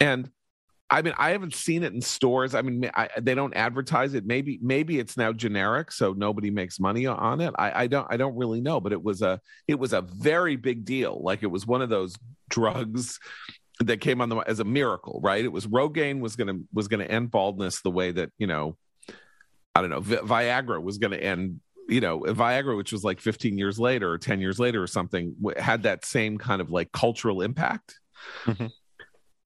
and I mean, I haven't seen it in stores. I mean, I, they don't advertise it. Maybe maybe it's now generic, so nobody makes money on it. I, I don't I don't really know, but it was a it was a very big deal. Like it was one of those drugs that came on the as a miracle, right? It was Rogaine was gonna was gonna end baldness the way that you know, I don't know, Vi- Viagra was gonna end. You know, Viagra, which was like 15 years later or 10 years later or something, had that same kind of like cultural impact. Mhm.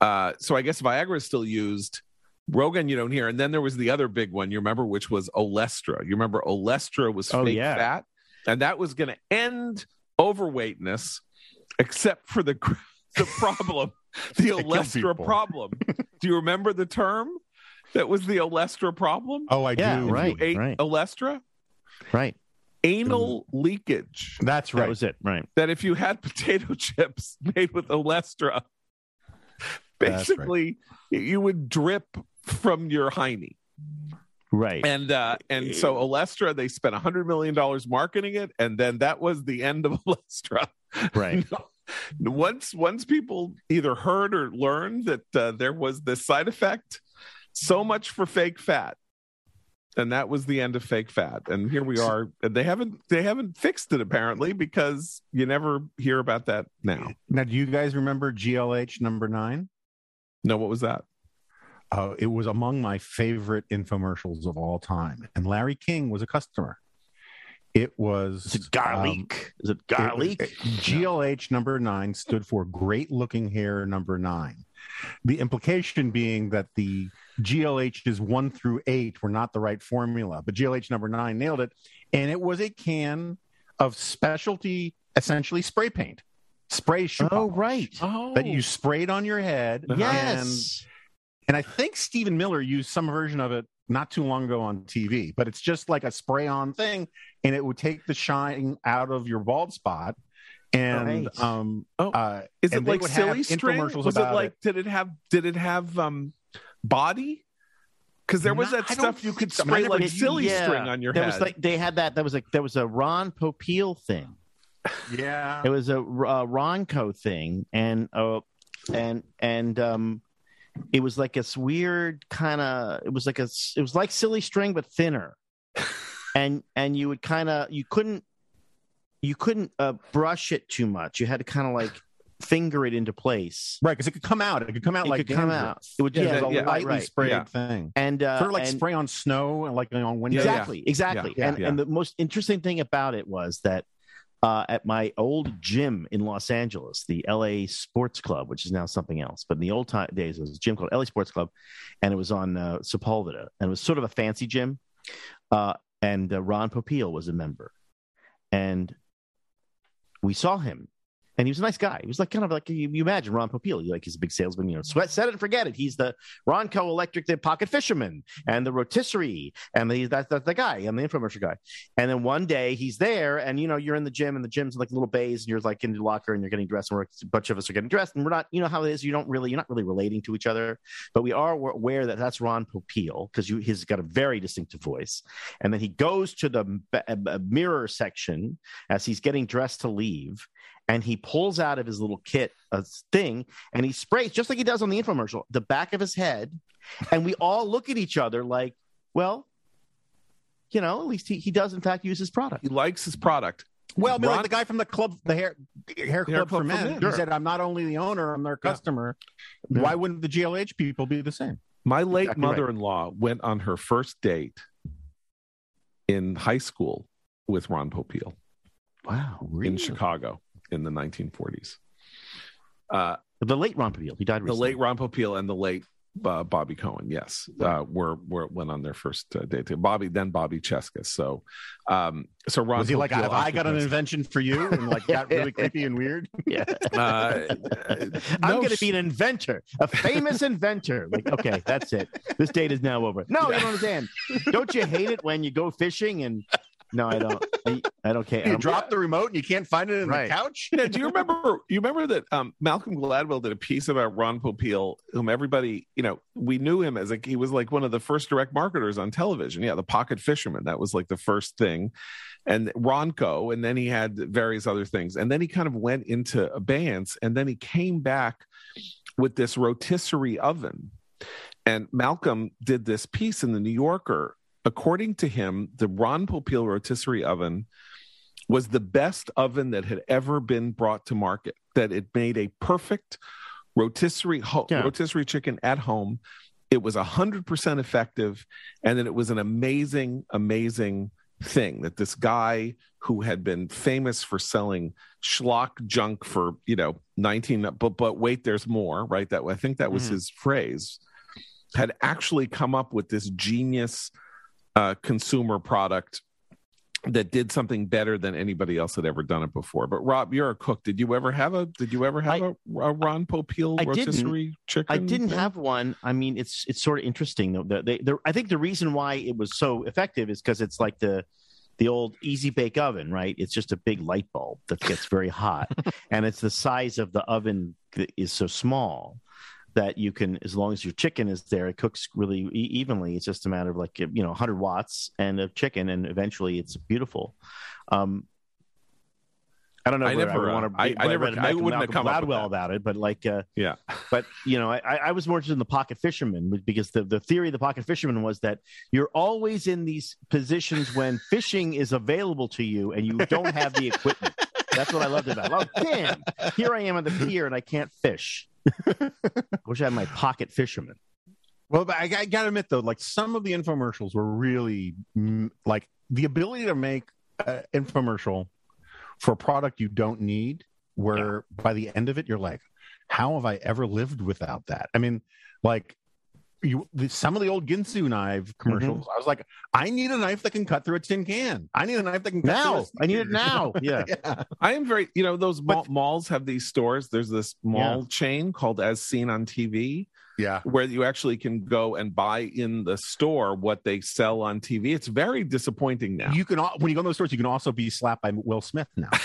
Uh, so I guess Viagra is still used. Rogaine, you don't hear. And then there was the other big one, you remember, which was Olestra. You remember Olestra was Oh, fake yeah. fat, and that was going to end overweightness, except for the (laughs) the problem, (laughs) the Olestra problem. (laughs) Do you remember the term? That was the Olestra problem. Oh, I Yeah, do. right. you ate right. Olestra, Right. anal leakage. That's That right. was it. Right. That if you had potato chips made with Olestra, That's right. basically you would drip from your hiney. Right. and uh and so Olestra they spent a hundred million dollars marketing it and then that was the end of (laughs) Olestra Right. (laughs) once once people either heard or learned that uh, there was this side effect so much for fake fat and that was the end of fake fat. And here we are. And they haven't they haven't fixed it apparently because you never hear about that now. Now, do you guys remember GLH number nine? No, what was that? Uh, it was among my favorite infomercials of all time, and Larry King was a customer. It was Is it garlic? Is it garlic? It- it- GLH number nine stood for Great Looking Hair number nine. The implication being that the GLHs one through eight were not the right formula, but GLH number nine nailed it. And it was a can of specialty, essentially spray paint, spray shoe oh, polish right. Oh, that you sprayed on your head. Uh-huh. Yes. And I think Stephen Miller used some version of it not too long ago on TV, but it's just like a spray on thing and it would take the shine out of your bald spot. And Right. um Oh, uh Is and it they like would have silly string? infomercials Was it about like did it have did it have um body? Because there was No, that I stuff you could think so. I mean, spray like silly Yeah. string on your there head. was like they had that. That was like there was a Ron Popeil thing. Yeah. It was a uh, Ronco thing, and uh, and and um, it was like this weird kind of. It was like a. It was like silly string, but thinner, (laughs) and and you would kind of you couldn't you couldn't uh, brush it too much. You had to kind of like finger it into place. Right, because it could come out. It could come out It like could come out. It would Yeah, yeah, a yeah, lightly right. sprayed Yeah. thing. and uh, sort of like and- spray on snow, and like on windows. Exactly exactly and and the most interesting thing about it was that uh, at my old gym in Los Angeles, the LA Sports Club, which is now something else, but in the old days, it was a gym called LA Sports Club, and it was on uh, Sepulveda, and it was sort of a fancy gym. Uh, and uh, Ron Popeil was a member, and we saw him, and he was a nice guy. He was like kind of like you, you imagine Ron Popeil, like he's a big salesman, you know, sweat, set it and forget it. He's the Ronco Electric, the pocket fisherman, and the rotisserie, and the, that's that's the guy, and the infomercial guy. And then one day he's there, and you know, you're in the gym, and the gym's like little bays, and you're like in the locker, and you're getting dressed, and a bunch of us are getting dressed, and we're not, you know how it is, you don't really, you're not really relating to each other, but we are aware that that's Ron Popeil because he's got a very distinctive voice. And then he goes to the b- b- mirror section as he's getting dressed to leave, and he pulls out of his little kit a thing, and he sprays just like he does on the infomercial the back of his head, and we all look at each other like, well. You know, at least he, he does in fact use his product. he likes his product. Well, I mean, Ron- like the guy from the club, the hair hair club, Club for for men. Men, He sure. said, "I'm not only the owner, I'm their customer." Yeah. Why wouldn't the GLH people be the same? My late Exactly mother-in-law went on her first date in high school with Ron Popeil Wow, in Chicago in the 1940s. Uh, The late Ron Popeil, he died the recently. late Ron Popeil and the late uh, Bobby Cohen, yes, uh, were were went on their first uh, date. Bobby, then Bobby Cheska. So, um, so Ron Was he like, "Have I got an invention for you?" And like got (laughs) really creepy and weird. Yeah. (laughs) Uh, (laughs) I'm no, going to sh- be an inventor, a famous inventor. Like, okay, that's it. This date is now over. No, you don't understand. Don't you hate it when you go fishing and no, I don't. I, I don't care. You I'm- drop the remote and you can't find it in Right. the couch. Yeah, do you remember? You remember that um, Malcolm Gladwell did a piece about Ron Popeil, whom everybody, you know, we knew him as like he was like one of the first direct marketers on television. Yeah, the Pocket Fisherman that was like the first thing, and Ronco, and then he had various other things, and then he kind of went into abeyance, and then he came back with this rotisserie oven, and Malcolm did this piece in the New Yorker. According to him, the Ron Popeil rotisserie oven was the best oven that had ever been brought to market. That it made a perfect rotisserie ho- Yeah. rotisserie chicken at home. It was hundred percent effective, and then it was an amazing, amazing thing that this guy who had been famous for selling schlock junk for you know nineteen, but but wait, there's more, right? That I think that was Mhm. his phrase. Had actually come up with this genius uh, consumer product that did something better than anybody else had ever done it before. But Rob, you're a cook. Did you ever have a? Did you ever have a a, Ron Popeil I didn't. rotisserie chicken? I didn't thing? have one. I mean, it's it's sort of interesting though. The, they, the, I think the reason why it was so effective is because it's like the the old easy bake oven, right? It's just a big light bulb that gets very hot, (laughs) and it's the size of the oven that is so small that you can, as long as your chicken is there, it cooks really e- evenly. It's just a matter of like you know 100 watts and a chicken, and eventually it's beautiful. Um, I don't know. I if never, I, uh, want to. I- I never- I wouldn't have come Gladwell about it, but like, uh, Yeah. (laughs) but you know, I, I was more interested in the pocket fisherman because the, the theory of the pocket fisherman was that you're always in these positions when fishing is available to you and you don't have the equipment. (laughs) That's what I loved about it. Oh, (laughs) damn. Here I am on the pier and I can't fish. I (laughs) wish I had my pocket fisherman. Well, but I, I got to admit though, like some of the infomercials were really mm, like the ability to make an infomercial for a product you don't need, where by the end of it you're like, how have I ever lived without that? I mean, like you, some of the old Ginsu knife mm-hmm. commercials, I was like, I need a knife that can cut through a tin can. I need a knife that can cut Now. through a I need it now. (laughs) Yeah. yeah. I am very, you know, those mall, But- malls have these stores. There's this mall chain called As Seen on TV Yeah. where you actually can go and buy in the store what they sell on TV. It's very disappointing now. You can al- when you go to those stores, you can also be slapped by Will Smith now. (laughs)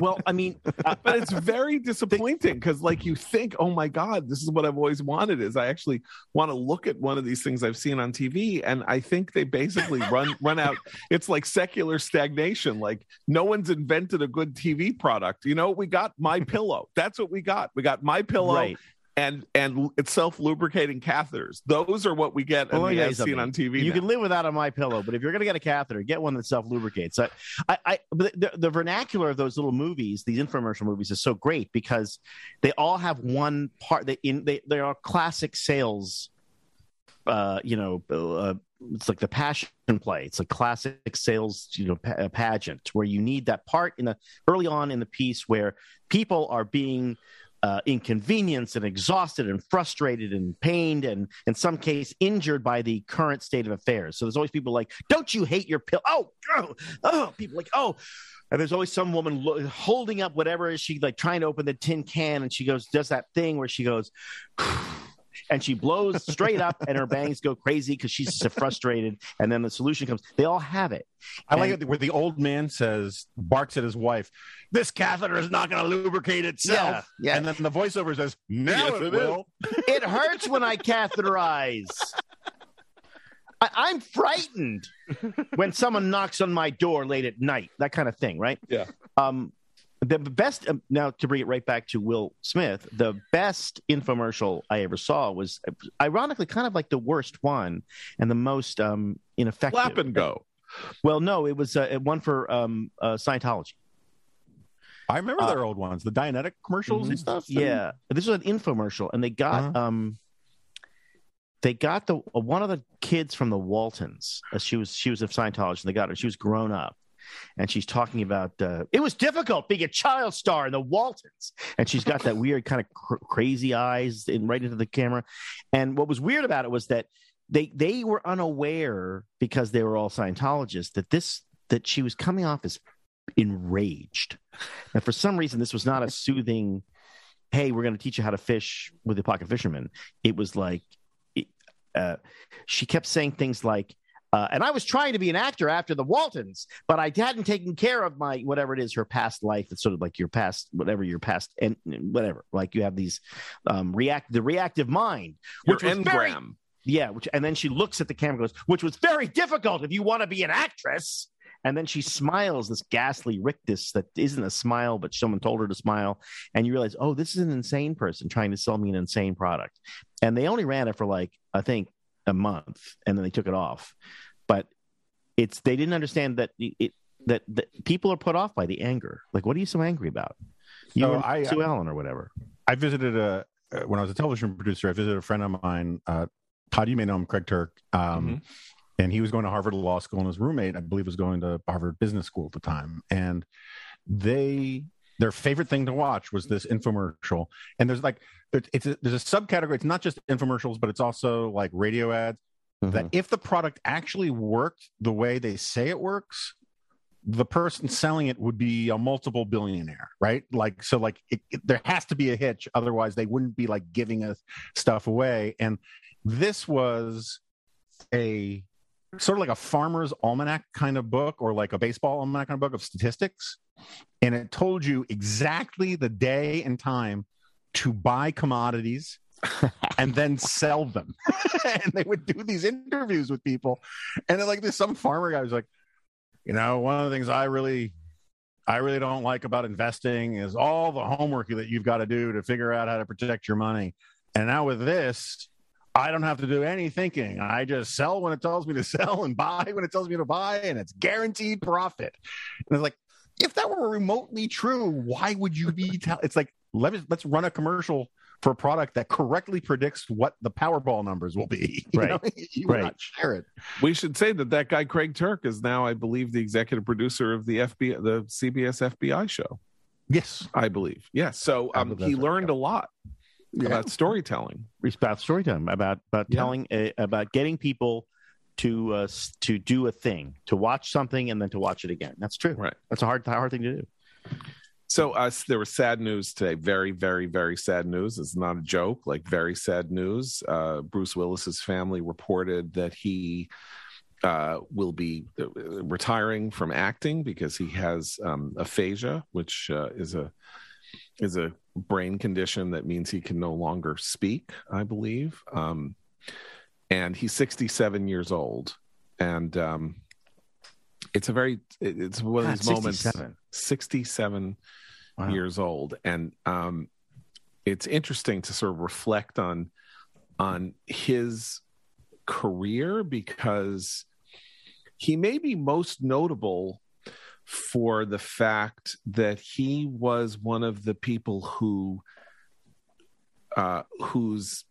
Well, I mean, (laughs) but it's very disappointing because like you think oh my god this is what i've always wanted is i actually want to look at one of these things i've seen on tv and i think they basically run (laughs) run out it's like secular stagnation like no one's invented a good tv product you know we got my (laughs) pillow that's what we got we got my pillow right. And and it's self-lubricating catheters those are what we get Well, in the you seen on tv You now. can live without a my pillow, but if you're going to get a catheter, get one that self lubricates. I, I, I the, the vernacular of those little movies, these infomercial movies, is so great because they all have one part. They in they they are classic sales. Uh, you know, uh, it's like the passion play. It's a classic sales, you know, pa- pageant where you need that part in the early on in the piece where people are being uh, inconvenienced and exhausted and frustrated and pained and in some case injured by the current state of affairs. So there's always people like, "Don't you hate your pill?" Oh, oh, oh people like, "Oh." And there's always some woman lo- holding up whatever is she like trying to open the tin can, and she goes, does that thing where she goes, and she blows straight up, and her bangs go crazy because she's so frustrated. And then the solution comes. They all have it. I like it where the old man says, barks at his wife, "This catheter is not going to lubricate itself." Yeah, yeah. And then the voiceover says, "Now Yes, it, it is. will." (laughs) It hurts when I catheterize. I, I'm frightened when someone knocks on my door late at night, that kind of thing, right? Yeah. Um, the best um, now to bring it right back to Will Smith, the best infomercial I ever saw was ironically kind of like the worst one and the most um, ineffective. Slap and go. Well, no, it was uh, one for um, uh, Scientology. I remember Uh, their old ones, the Dianetic commercials and stuff. Yeah, this was an infomercial, and they got Uh-huh. um, they got the uh, one of the kids from the Waltons. Uh, she was she was a Scientologist. And they got her. She was grown up, and she's talking about uh, it was difficult being a child star in the Waltons, and she's got that weird kind of cr- crazy eyes in right into the camera. And what was weird about it was that they they were unaware because they were all Scientologists that this that she was coming off as enraged, and for some reason this was not a soothing. Hey, we're going to teach you how to fish with the pocket fisherman. It was like, uh, she kept saying things like, uh, and I was trying to be an actor after the Waltons, but I hadn't taken care of my whatever it is, her past life. It's sort of like your past, whatever your past, and whatever. Like you have these um, react, the reactive mind, Your which was very yeah, which and then she looks at the camera goes, which was very difficult if you want to be an actress. And then she smiles this ghastly rictus that isn't a smile, but someone told her to smile. And you realize, oh, this is an insane person trying to sell me an insane product. And they only ran it for like, I think, a month, and then they took it off. But it's they didn't understand that it that, that people are put off by the anger. Like, what are you so angry about? You So I- Sue Ellen or whatever. I visited a uh, when I was a television producer. I visited a friend of mine, uh, Todd. You may know him, Craig Turk. Um, And he was going to Harvard Law School, and his roommate, I believe, was going to Harvard Business School at the time. And they their favorite thing to watch was this infomercial. And there's like it's, a, there's a subcategory. It's not just infomercials, but it's also like radio ads. That mm-hmm. if the product actually worked the way they say it works, the person selling it would be a multiple billionaire, right? Like, so like it, it- there has to be a hitch. Otherwise they wouldn't be like giving us stuff away. And this was a sort of like a farmer's almanac kind of book or like a baseball almanac kind of book of statistics. And it told you exactly the day and time to buy commodities (laughs) and then sell them. (laughs) and they would do these interviews with people. And then like there's some farmer guy was like, you know, one of the things I really I really don't like about investing is all the homework that you've got to do to figure out how to protect your money. And now with this, I don't have to do any thinking. I just sell when it tells me to (laughs) sell and buy when it tells me to buy, and it's guaranteed profit. And it's like, if that were remotely true, why would you be? Tell- it's like let us let's run a commercial for a product that correctly predicts what the Powerball numbers will be. (laughs) You Right. (laughs) Right. not share it. We should say that that guy Craig Turk is now, I believe, the executive producer of the FBI, the CBS FBI show. Yes. I believe. Yes. So um, he right, learned a lot about storytelling. It's about storytelling, about about Yeah. telling, uh, about getting people to uh, to do a thing, to watch something, and then to watch it again. That's true. Right. That's a hard hard thing to do. So uh, there was sad news today. Very, very, very sad news. It's not a joke. Like very sad news. Uh, Bruce Willis's family reported that he uh, will be uh, retiring from acting because he has um, aphasia, which uh, is a is a brain condition that means he can no longer speak. I believe, um, and he's 67 years old, and um, it's a very, it's one of these moments. 67. 67 Wow. years old and um it's interesting to sort of reflect on on his career because he may be most notable for the fact that he was one of the people who uh whose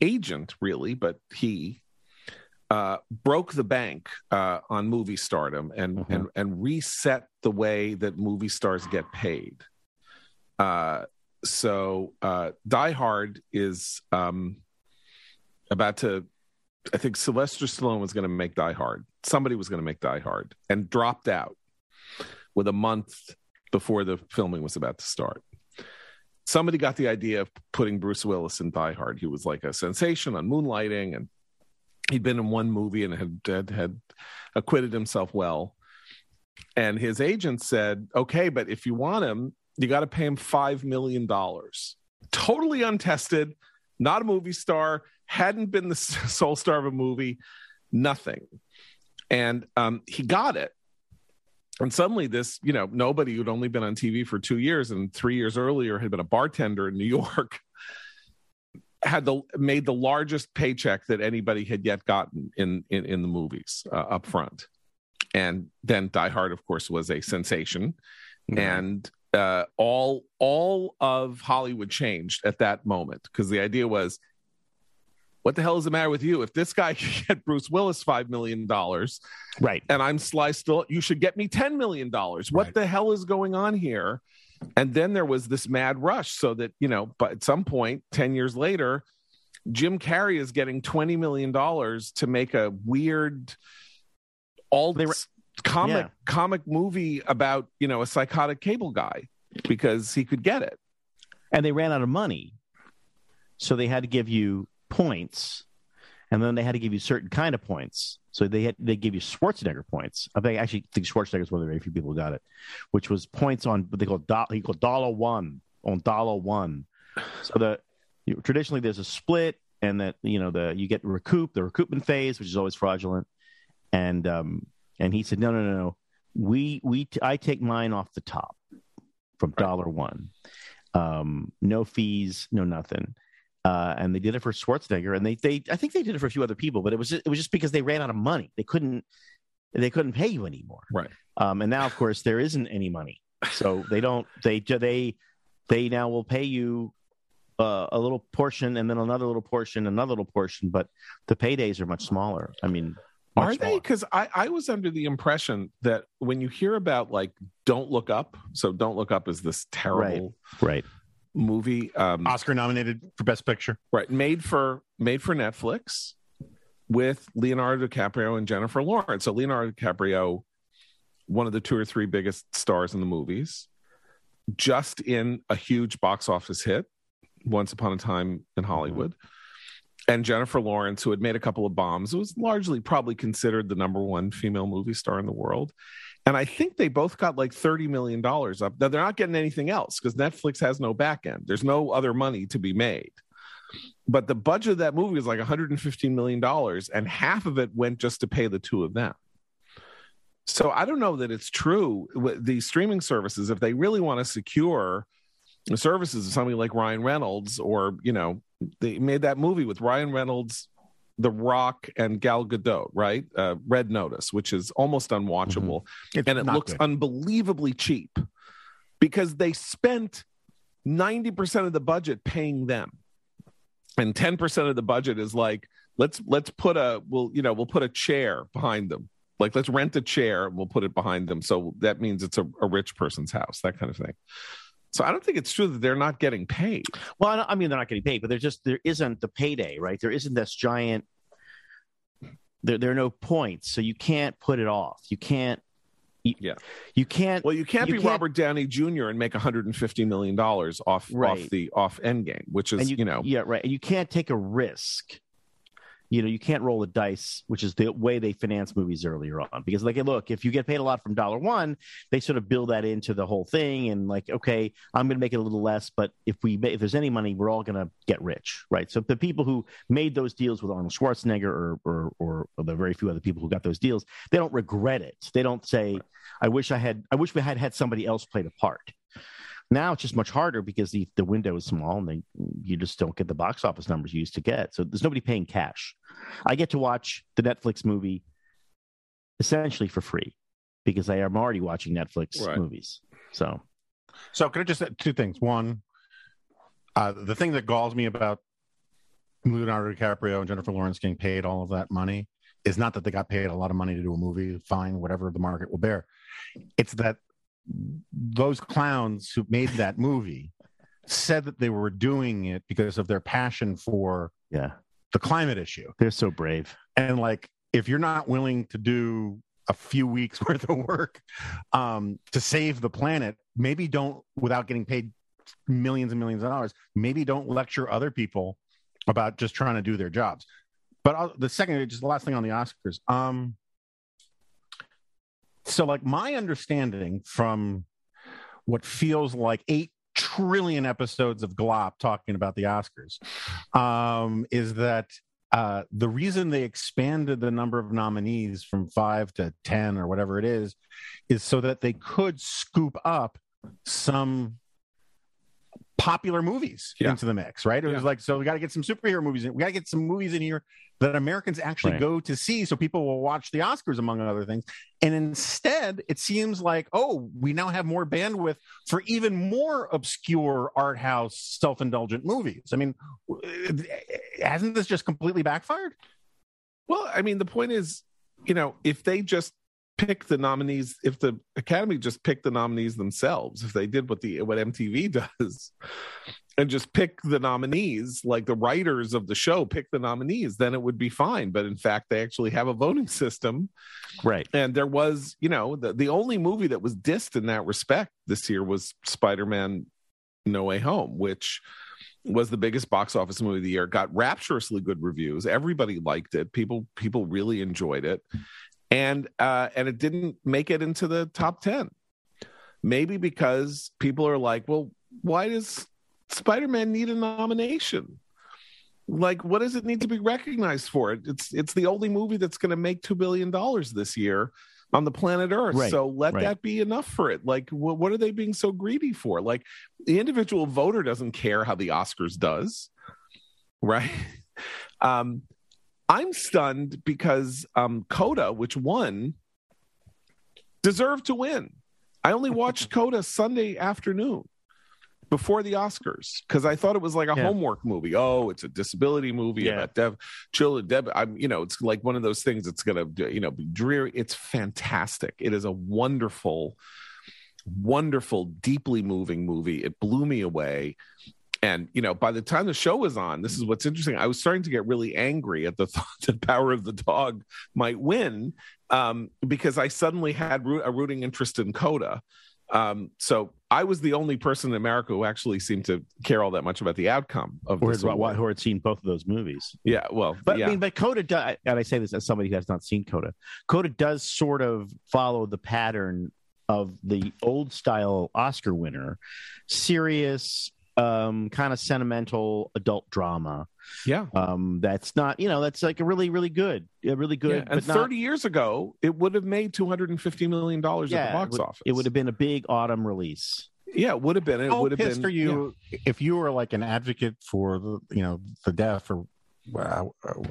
agent really but he uh broke the bank uh on movie stardom and Mhm. and and reset the way that movie stars get paid. Uh so uh die hard is um about to i think sylvester stallone was going to make die hard. Somebody was going to make die hard and dropped out with a month before the filming was about to start. Somebody got the idea of putting bruce willis in die hard. He was like a sensation on moonlighting and he'd been in one movie and had had, had acquitted himself well. And his agent said okay but if you want him you got to pay him five million dollars. Totally untested not a movie star hadn't been the (laughs) sole star of a movie nothing. And um, he got it and suddenly this you know nobody who'd only been on tv for two years and three years earlier had been a bartender in new (laughs) york had the made the largest paycheck that anybody had yet gotten in in, in the movies uh, up front. And then die hard of course was a sensation. And uh, all all of hollywood changed at that moment because the idea was what the hell is the matter with you if this guy (laughs) can get bruce willis five million dollars Right. and I'm Sly Still, you should get me $10 million. What Right. the hell is going on here? And then there was this mad rush so that, you know, but at some point, 10 years later, Jim Carrey is getting $20 million to make a weird all They were- comic Yeah. comic movie about, you know, a psychotic cable guy because he could get it. and they ran out of money so they had to give you points and then they had to give you certain kind of points. So they had they give you schwarzenegger points. I think actually think schwarzenegger is one of the very few people who got it which was points on what they call do- he called dollar one on dollar one. So the you, traditionally there's a split and that you know the you get recoup the recoupment phase which is always fraudulent. And um and he said no no no no. We we t- i take mine off the top from Right. dollar one. Um, no fees, no nothing. Uh, and they did it for Schwarzenegger, and they they I think they did it for a few other people, but it was just, it was just because they ran out of money. They couldn't they couldn't pay you anymore. Right. Um, and now, of course, there isn't any money, so they don't they they they now will pay you uh, a little portion, and then another little portion, another little portion, but the paydays are much smaller. I mean, much Are they? Because I, I was under the impression that when you hear about like Don't Look Up, so Don't Look Up is this terrible right? Movie. Um, Oscar nominated for Best Picture. right made for made for netflix with leonardo dicaprio and jennifer lawrence so leonardo dicaprio one of the two or three biggest stars in the movies just in a huge box office hit once upon a time in hollywood and jennifer lawrence who had made a couple of bombs was largely probably considered the number one female movie star in the world and i think they both got like 30 million dollars up. Now they're not getting anything else because netflix has no back end there's no other money to be made. But the budget of that movie was like 115 million dollars and half of it went just to pay the two of them. So I don't know that it's true. With These streaming services, if they really want to secure the services of somebody like Ryan Reynolds, or you know, they made that movie with Ryan Reynolds, The Rock, and Gal Gadot, right? Uh, Red Notice, which is almost unwatchable, It's and it looks good. unbelievably cheap because they spent ninety percent of the budget paying them, and ten percent of the budget is like let's let's put a we'll you know we'll put a chair behind them. Like let's rent a chair and we'll put it behind them. So that means it's a, a rich person's house that kind of thing so i don't think it's true that they're not getting paid Well, I I mean, they're not getting paid, but there's just there isn't the payday, right? There isn't this giant. There, there are no points, so you can't put it off. You can't. You, Yeah. You can't. well you can't You be can't- robert downey jr and make 150 million dollars off Right. off the off endgame which is and you, know yeah, right. And you can't take a risk. You know, you can't roll the dice, which is the way they finance movies earlier on. Because, like, look, if you get paid a lot from dollar one, they sort of build that into the whole thing, and like, okay, I'm going to make it a little less, but if we if there's any money, we're all going to get rich, right? So the people who made those deals with Arnold Schwarzenegger, or or or the very few other people who got those deals, they don't regret it. They don't say, "I wish I had, I wish we had had somebody else play the part." Now it's just much harder because the, the window is small and they, you just don't get the box office numbers you used to get. So there's nobody paying cash. I get to watch the Netflix movie essentially for free because I am already watching Netflix Right. movies. So So, can I just say two things? One, uh, the thing that galls me about Leonardo DiCaprio and Jennifer Lawrence getting paid all of that money is not that they got paid a lot of money to do a movie, fine, whatever the market will bear. It's that those clowns who made that (laughs) movie said that they were doing it because of their passion for yeah, the climate issue. they're so brave. And like, if you're not willing to do a few weeks (laughs) worth of work um, to save the planet, maybe don't, without getting paid millions and millions of dollars, maybe don't lecture other people about just trying to do their jobs. But I'll, the second, just the last thing on the Oscars. Um, so, like, my understanding from what feels like eight trillion episodes of GLoP talking about the Oscars um, is that uh, the reason they expanded the number of nominees from five to 10 or whatever it is, is so that they could scoop up some popular movies Yeah. into the mix, right? It Yeah. was like, so we got to get some superhero movies in. We got to get some movies in here that Americans actually Right. go to see so people will watch the Oscars, among other things. And instead, it seems like, oh, we now have more bandwidth for even more obscure art house, self indulgent movies. I mean, hasn't this just completely backfired? Well, I mean, the point is, you know, if they just pick the nominees, if the Academy just picked the nominees themselves, if they did what the what MTV (laughs) does, and just pick the nominees, like the writers of the show pick the nominees, then it would be fine. But in fact, they actually have a voting system, Right. and there was, you know, the the only movie that was dissed in that respect this year was Spider Man No Way Home, which was the biggest box office movie of the year. Got rapturously good reviews. Everybody liked it. People people really enjoyed it, and uh, and it didn't make it into the top ten. Maybe because people are like, well, why does Spider Man need a nomination? Like, what does it need to be recognized for? It it's it's the only movie that's going to make two billion dollars this year on the planet Earth. Right, So let right. that be enough for it. Like, wh- what are they being so greedy for? Like, the individual voter doesn't care how the Oscars does, (laughs) right? Um, I'm stunned because um, Coda, which won, deserved to win. I only (laughs) watched Coda Sunday afternoon before the Oscars because I thought it was like a Yeah. homework movie. Oh, it's a disability movie Yeah. about dev children. Dev, I'm, you know, it's like one of those things that's gonna, you know, be dreary. It's fantastic. It is a wonderful, wonderful, deeply moving movie. It blew me away. And you know, by the time the show was on, this is what's interesting. I was starting to get really angry at the (laughs) thought that Power of the Dog might win um, because I suddenly had root, a rooting interest in Coda. Um, so I was the only person in America who actually seemed to care all that much about the outcome of Or this. had, award. who had seen both of those movies. Yeah, well, But yeah, I mean, but Coda does, and I say this as somebody who has not seen Coda. Coda does sort of follow the pattern of the old style Oscar winner, serious, um, kind of sentimental adult drama. Yeah. Um, that's not, you know, that's like a really, really good, a really good. Yeah, and but 30 not, years ago, it would have made $250 million at the box it would, office. It would have been a big autumn release. Yeah, it would have been. It How would have pissed been. are you if you were like an advocate for the you know the deaf or uh,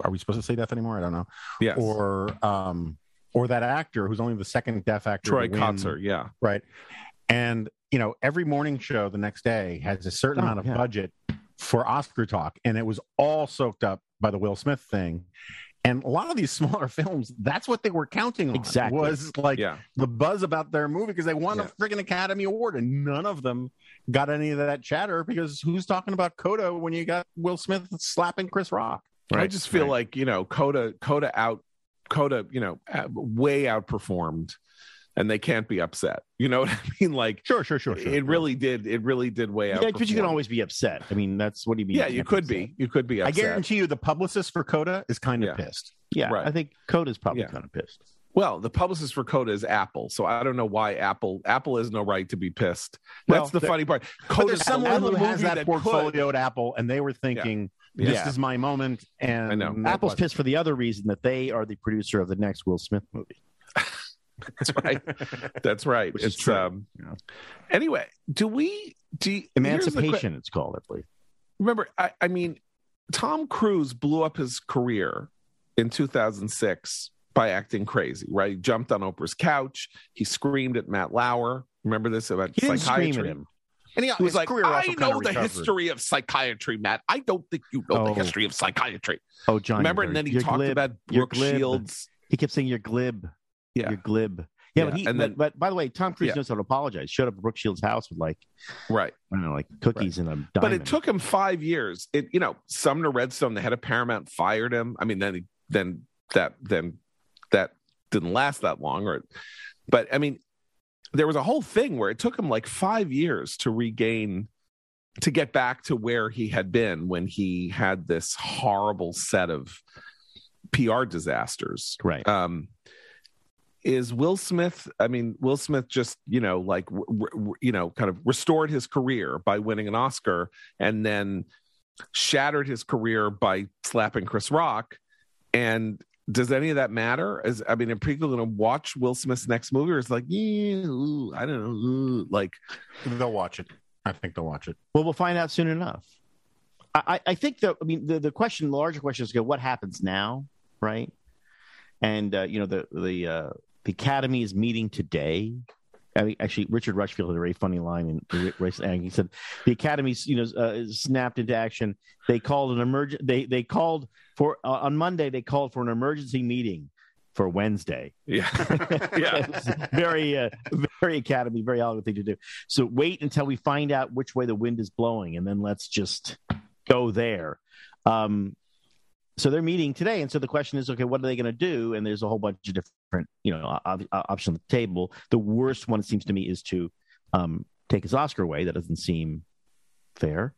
are we supposed to say deaf anymore? I don't know. Yeah. Yes. Or um or that actor who's only the second deaf actor. Troy to win, Kotsur. Yeah. right? And you know every morning show the next day has a certain Oh, amount of yeah. budget for Oscar talk, and it was all soaked up by the Will Smith thing. And a lot of these (laughs) smaller films, that's what they were counting on. Exactly. Was like Yeah. the buzz about their movie because they won Yeah. a freaking Academy Award, and none of them got any of that chatter because who's talking about Coda when you got Will Smith slapping Chris Rock? I just feel like, you know, Coda, Coda out, Coda, you know, uh, way outperformed and they can't be upset. You know (laughs) what I mean? Like, Sure, sure, sure. sure. it really did. It really did weigh out. Yeah, but you can always be upset. I mean, that's what do you mean? Yeah, you could upset? be. You could be I guarantee you, the publicist for Coda is kind of Yeah. pissed. Yeah, Right. I think Coda is probably Yeah. kind of pissed. Well, the publicist for Coda is Apple, so I don't know why Apple Apple has no right to be pissed. That's Well, the funny part. There's someone who has that, that portfolio at Apple, and they were thinking, Yeah. "This Yeah. is my moment." And I know. Apple's pissed for the other reason that they are the producer of the next Will Smith movie. (laughs) (laughs) That's right. That's right. Which it's true. um. Yeah. Anyway, do we do you- here's the que- Emancipation, it's called, I believe. remember I, I mean tom cruise blew up his career in 2006 by acting crazy right he jumped on oprah's couch he screamed at matt lauer remember this about He didn't psychiatry scream at him. And he, he was like i know the recovered. history of psychiatry matt i don't think you know Oh. the history of psychiatry Oh, John. remember and then he talked glib. about brooke shields He kept saying you're glib. Yeah. You're glib. Yeah, Yeah, but he. but, then- but by the way, Tom Cruise Yeah. knows how to apologize. Showed up at Brooke Shields' house with like right I don't know, like cookies and a diamond. but it took him five years it you know sumner redstone the head of paramount fired him i mean then he, then that then that didn't last that long or but i mean there was a whole thing where it took him like five years to regain to get back to where he had been when he had this horrible set of pr disasters right. um is will smith i mean will smith just you know like r- r- you know kind of restored his career by winning an oscar and then shattered his career by slapping chris rock and does any of that matter is i mean are people going to watch will smith's next movie or is it like yeah, ooh, i don't know ooh, like They'll watch it. I think they'll watch it. Well, we'll find out soon enough. I, I I think the I mean the, the question, the larger question is okay, what happens now, right? And uh, you know the the uh, the Academy is meeting today. I mean, actually, Richard Rushfield had a very funny line in race. And he said the Academy's you know uh, snapped into action. They called an emergent. They they called for uh, on Monday. They called for an emergency meeting for Wednesday. yeah (laughs) yeah very, uh, very academy, very elegant thing to do. So wait until we find out which way the wind is blowing, and then let's just go there. Um, so they're meeting today, and so the question is, okay, what are they going to do? And there's a whole bunch of different, you know, op- op- options on the table. The worst one, it seems to me, is to um, take his Oscar away. That doesn't seem fair.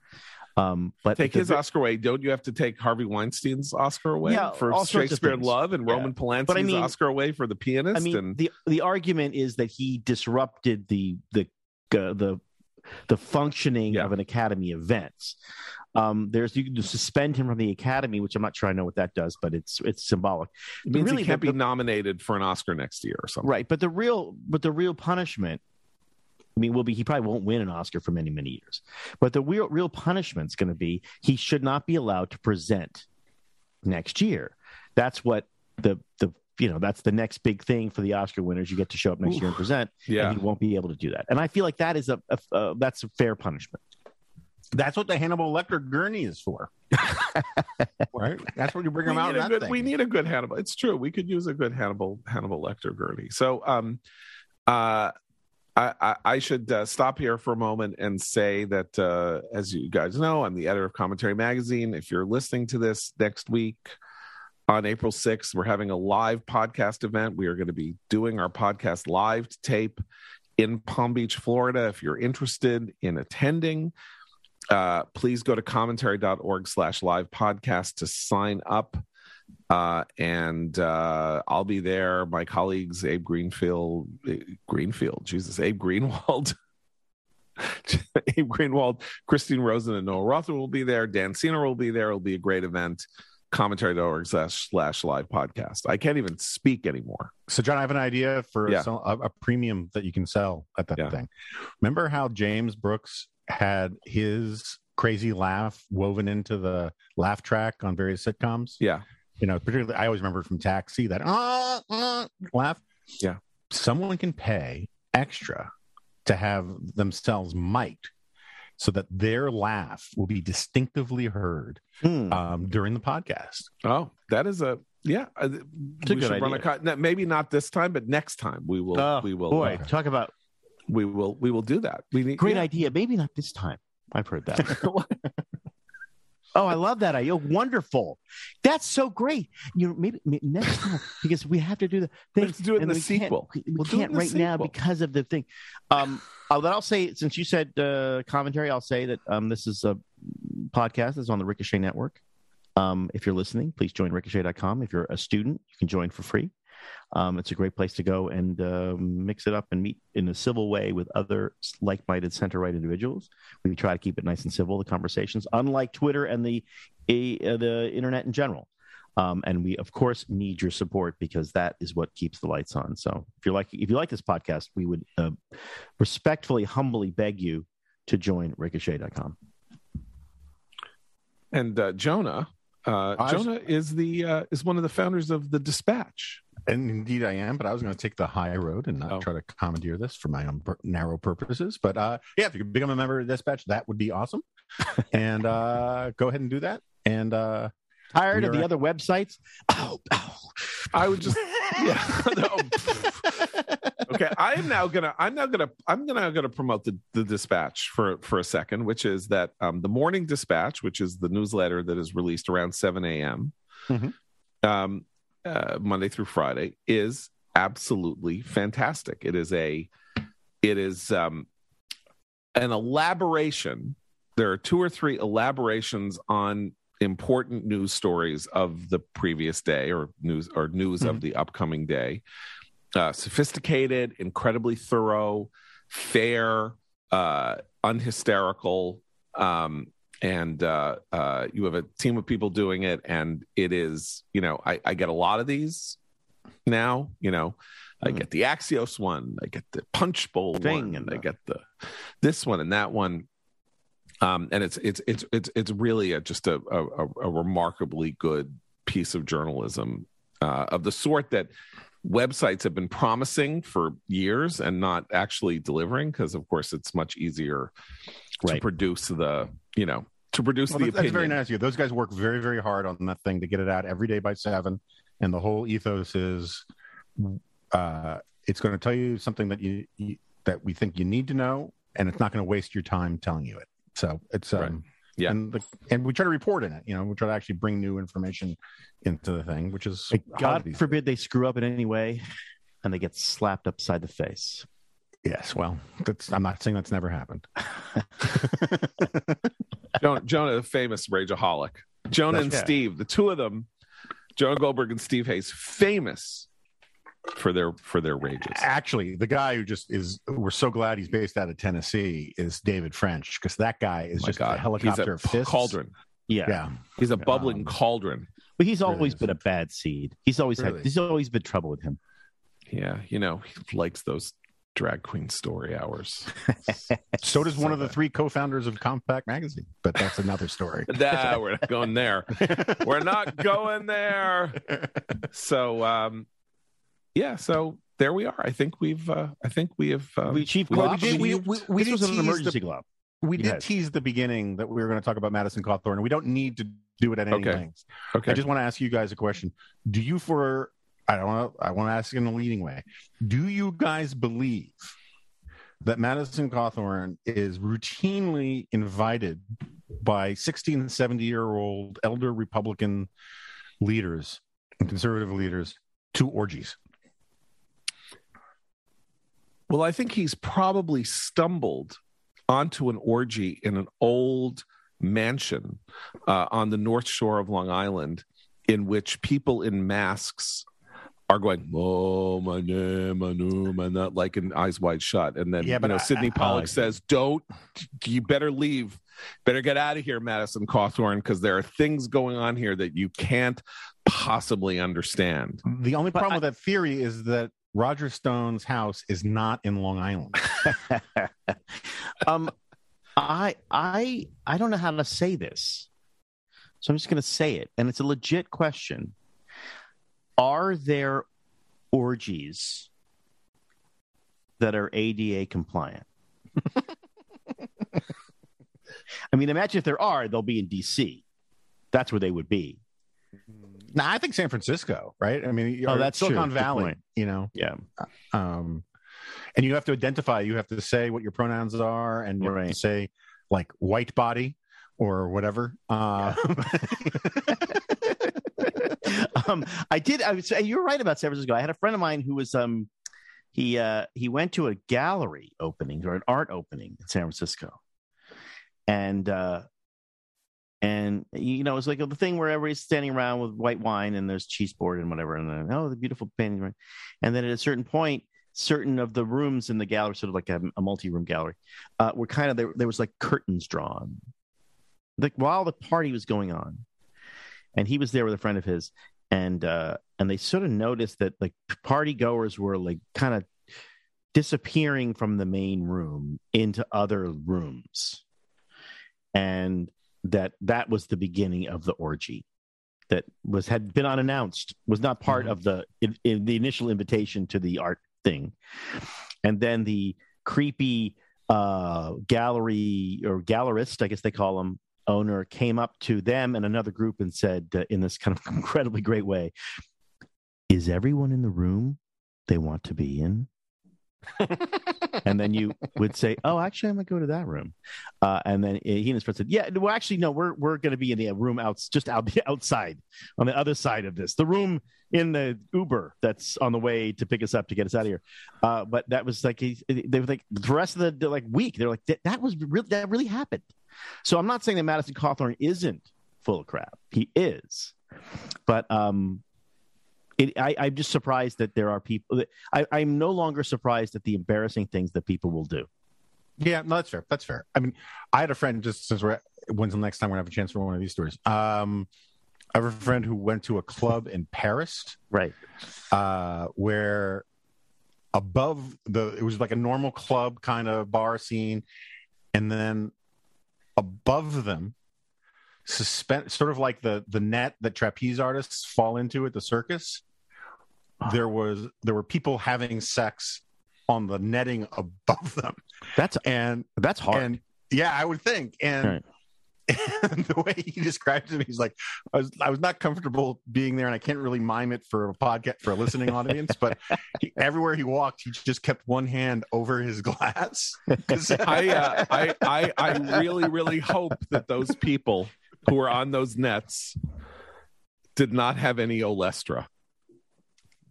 Um, but take his Oscar away. Don't you have to take Harvey Weinstein's Oscar away Yeah, for Shakespeare in. Love and Yeah. Roman Polanski's But I mean- Oscar away for the pianist? I mean, and the the argument is that he disrupted the the uh, the the functioning Yeah. of an academy event. Um, there's you can suspend him from the academy, which I'm not sure I know what that does, but it's it's symbolic, it means really, he can't the- be nominated for an Oscar next year or something. right? But the real but the real punishment. I mean, will be he probably won't win an Oscar for many many years, but the real real punishment's going to be he should not be allowed to present next year. That's what the the you know that's the next big thing for the Oscar winners. You get to show up next year and present, Yeah. and he won't be able to do that. And I feel like that is a, a, a that's a fair punishment. That's what the Hannibal Lecter gurney is for. (laughs) right? That's what you bring him out. good, thing. we need a good Hannibal. It's true. We could use a good Hannibal Hannibal Lecter gurney. So, um, uh, I, I, I should uh, stop here for a moment and say that, uh, as you guys know, I'm the editor of Commentary Magazine. If you're listening to this next week on April 6th, we're having a live podcast event. We are going to be doing our podcast live to tape in Palm Beach, Florida. If you're interested in attending, uh, please go to commentary.org slash live podcast to sign up. Uh, and uh, I'll be there. My colleagues, Abe Greenfield, eh, Greenfield, Jesus, Abe Greenwald, (laughs) Abe Greenwald, Christine Rosen, and Noah Rothman will be there. Dan Senor will be there. It'll be a great event. Commentary.org slash slash live podcast. I can't even speak anymore. So, John, I have an idea for Yeah. some, a, a premium that you can sell at that Yeah. thing. Remember how James Brooks had his crazy laugh woven into the laugh track on various sitcoms? Yeah. You know, particularly, I always remember from Taxi that ah, ah, laugh. Yeah. Someone can pay extra to have themselves mic'd so that their laugh will be distinctively heard Hmm. um, during the podcast. Oh, that is a yeah. uh, a we good should run a idea. maybe not this time, but next time we will. Oh, we will. Boy, uh, talk about we will. We will do that. We need great yeah. idea. Maybe not this time. I've heard that. (laughs) oh, I love that idea. Wonderful. That's so great. You know, maybe, maybe next time (laughs) because we have to do the thing. to do it in the we can't- sequel. We, we We'll can't right now because of the thing. Um, uh, but I'll say, since you said uh, commentary, I'll say that um, this is a podcast that's on the Ricochet Network. Um, if you're listening, please join ricochet.com. If you're a student, you can join for free. Um, it's a great place to go and uh, mix it up and meet in a civil way with other like-minded center-right individuals. We try to keep it nice and civil, the conversations, unlike Twitter and the uh, the internet in general. Um, and we, of course, need your support because that is what keeps the lights on. So, if you like, if you like this podcast, we would uh, respectfully, humbly beg you to join Ricochet.com. And uh, Jonah, uh, I was- Jonah is the uh, is one of the founders of the Dispatch. And indeed, I am, but I was going to take the high road and not Oh. try to commandeer this for my own per- narrow purposes. But uh, yeah, if you could become a member of Dispatch, that would be awesome. (laughs) and uh, go ahead and do that. And uh, Tired of the other websites? Oh, oh. I would just yeah. (laughs) (laughs) No. okay, I am now gonna I'm now gonna I'm gonna gonna promote the the dispatch for for a second, which is that um, the morning dispatch, which is the newsletter that is released around 7 a.m. Mhm. Um, uh, Monday through Friday, is absolutely fantastic. It is a it is um, an elaboration. There are two or three elaborations on important news stories of the previous day or news or news of the upcoming day. Uh, sophisticated, incredibly thorough, fair, uh, unhysterical, um, and uh, uh, you have a team of people doing it, and it is you know I, I get a lot of these now. You know, I Mhm. get the Axios one, I get the Punch Bowl Thing one, and I get the this one and that one um, and it's it's it's it's it's really a, just a, a a remarkably good piece of journalism uh, of the sort that websites have been promising for years and not actually delivering because of course it's much easier to produce the you know to produce well, the that's, that's very nice of you. Those guys work very, very hard on that thing to get it out every day by seven. And the whole ethos is uh, it's going to tell you something that you, you that we think you need to know, and it's not going to waste your time telling you it. So it's um, Right. Yeah. and the, and we try to report in it. You know, we try to actually bring new information into the thing, which is Like, God these forbid they screw up in any way and they get slapped upside the face. Days. Yes, well, that's I'm not saying that's never happened. (laughs) Jonah, Jonah, the famous rageaholic. Jonah and That's- yeah. Steve, the two of them, Jonah Goldberg and Steve Hayes, famous for their for their rages. Actually, the guy who just is, we're so glad he's based out of Tennessee, is David French, because that guy is My just God, a helicopter he's a fists. cauldron. Yeah. Yeah. He's a bubbling Um, cauldron. But he's always is. been a bad seed. He's always Really? had he's always been trouble with him. Yeah, you know, he likes those drag queen story hours. (laughs) So does one of the three co-founders of Compact Magazine, but that's another story. (laughs) nah, we're not going there. (laughs) We're not going there. So, um, yeah. So there we are. I think we've. Uh, I think we have. Um, we chief we- well, we did- we- we- we this was did an tease the- emergency GLoP. We did Yes. tease the beginning that we were going to talk about Madison Cawthorn, we don't need to do it at any Okay. length. okay. I just want to ask you guys a question. Do you for I don't want to I want to ask in a leading way. Do you guys believe that Madison Cawthorn is routinely invited by 16 and 70 year old elder Republican leaders and conservative leaders to orgies? Well, I think he's probably stumbled onto an orgy in an old mansion uh, on the North Shore of Long Island, in which people in masks are going, "Oh, my name, my name," my not like an eyes wide shut, and then Yeah, you know I- Sydney I- I Pollack like says, "Don't, you better leave, better get out of here, Madison Cawthorn, because there are things going on here that you can't possibly understand." The only But problem I- with that theory is that Roger Stone's house is not in Long Island. (laughs) um, I I I don't know how to say this, so I'm just going to say it, and it's a legit question. Are there orgies that are ADA compliant? (laughs) I mean, imagine if there are, they'll be in DC. That's where they would be. now, I think San Francisco, right? I mean, Oh, that's true. Silicon Good Valley. You know, Yeah, um, and you have to identify. You have to say what your pronouns are, and you have Right. to say like white body or whatever. Uh, (laughs) (laughs) um, I did. I was. You're right about San Francisco. I had a friend of mine who was. Um, he uh, he went to a gallery opening or an art opening in San Francisco, and uh, and you know it's like the thing where everybody's standing around with white wine and there's cheese board and whatever, and then oh the beautiful painting, and then at a certain point. Certain of the rooms in the gallery, sort of like a, a multi-room gallery, uh, were kind of there. There was like curtains drawn, like while the party was going on, and he was there with a friend of his and uh and they sort of noticed that like party goers were like kind of disappearing from the main room into other rooms and that that was the beginning of the orgy that was had been unannounced was not part Mhm. of the in, in the initial invitation to the art thing and then the creepy uh gallery or gallerist i guess they call them owner came up to them and another group and said uh, in this kind of (laughs) incredibly great way is everyone in the room they want to be in (laughs) and then you would say oh actually i'm gonna go to that room. Uh, and then he and his friend said yeah well actually no we're we're gonna be in the room out just out (laughs) outside on the other side of this the room in the uber that's on the way to pick us up to get us out of here. Uh, but that was like he, they were like the rest of the, the like week they're like that, that was really that really happened. So I'm not saying that Madison Cawthorn isn't full of crap. He is, but um, it, I, I'm just surprised that there are people. That, I, I'm no longer surprised at the embarrassing things that people will do. Yeah, no, that's fair. That's fair. I mean, I had a friend just since we're when's the next time we're gonna have a chance for one of these stories. Um, I have a friend who went to a club in Paris Right. uh, where above the it was like a normal club kind of bar scene, and then above them, suspend sort of like the the net that trapeze artists fall into at the circus. There was there were people having sex on the netting above them, That's and that's hard. and yeah, I would think. And, Right. and (laughs) the way he describes it, he's like, I was I was not comfortable being there, and I can't really mime it for a podcast for a listening audience. But he, everywhere he walked, he just kept one hand over his glass. (laughs) (laughs) I, uh, I, I, I really, really hope that those people who were on those nets did not have any olestra.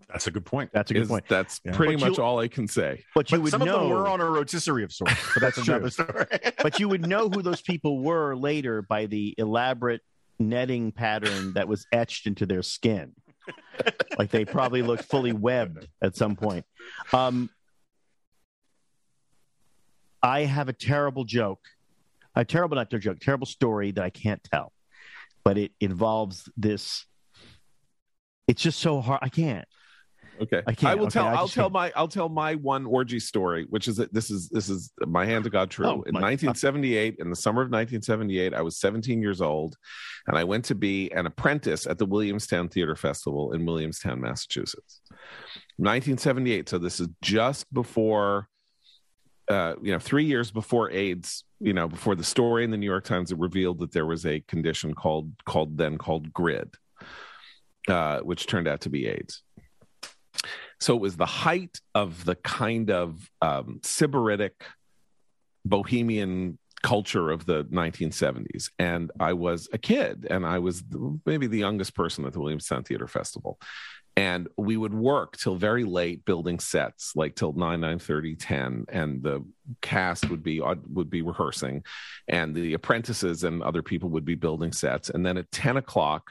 That's a good point. that's a good Is- point. That's Yeah. pretty But you- much all I can say. But you But would some of them know. were on a rotisserie of sorts, but that's, (laughs) That's true. another story. (laughs) (laughs) but you would know who those people were later by the elaborate netting pattern that was etched into their skin. like they probably looked fully webbed at some point. Um, I have a terrible joke, a terrible not joke, terrible story that I can't tell, but it involves this. It's just so hard. I can't. Okay, I can't. will Okay, tell. I I'll tell can't. my. I'll tell my one orgy story, which is that this is this is my hand to God true. Oh, in my- 1978, in the summer of 1978, I was 17 years old, and I went to be an apprentice at the Williamstown Theater Festival in Williamstown, Massachusetts. 1978. So this is just before, uh, you know, three years before AIDS. You know, before the story in the New York Times that revealed that there was a condition called called then called GRID, uh, which turned out to be AIDS. So it was the height of the kind of um, sybaritic bohemian culture of the 1970s. And I was a kid, and I was maybe the youngest person at the Williamstown Theater Festival. And we would work till very late building sets, like till 9, 9 30, 10. And the cast would be would be rehearsing, and the apprentices and other people would be building sets. And then at 10 o'clock,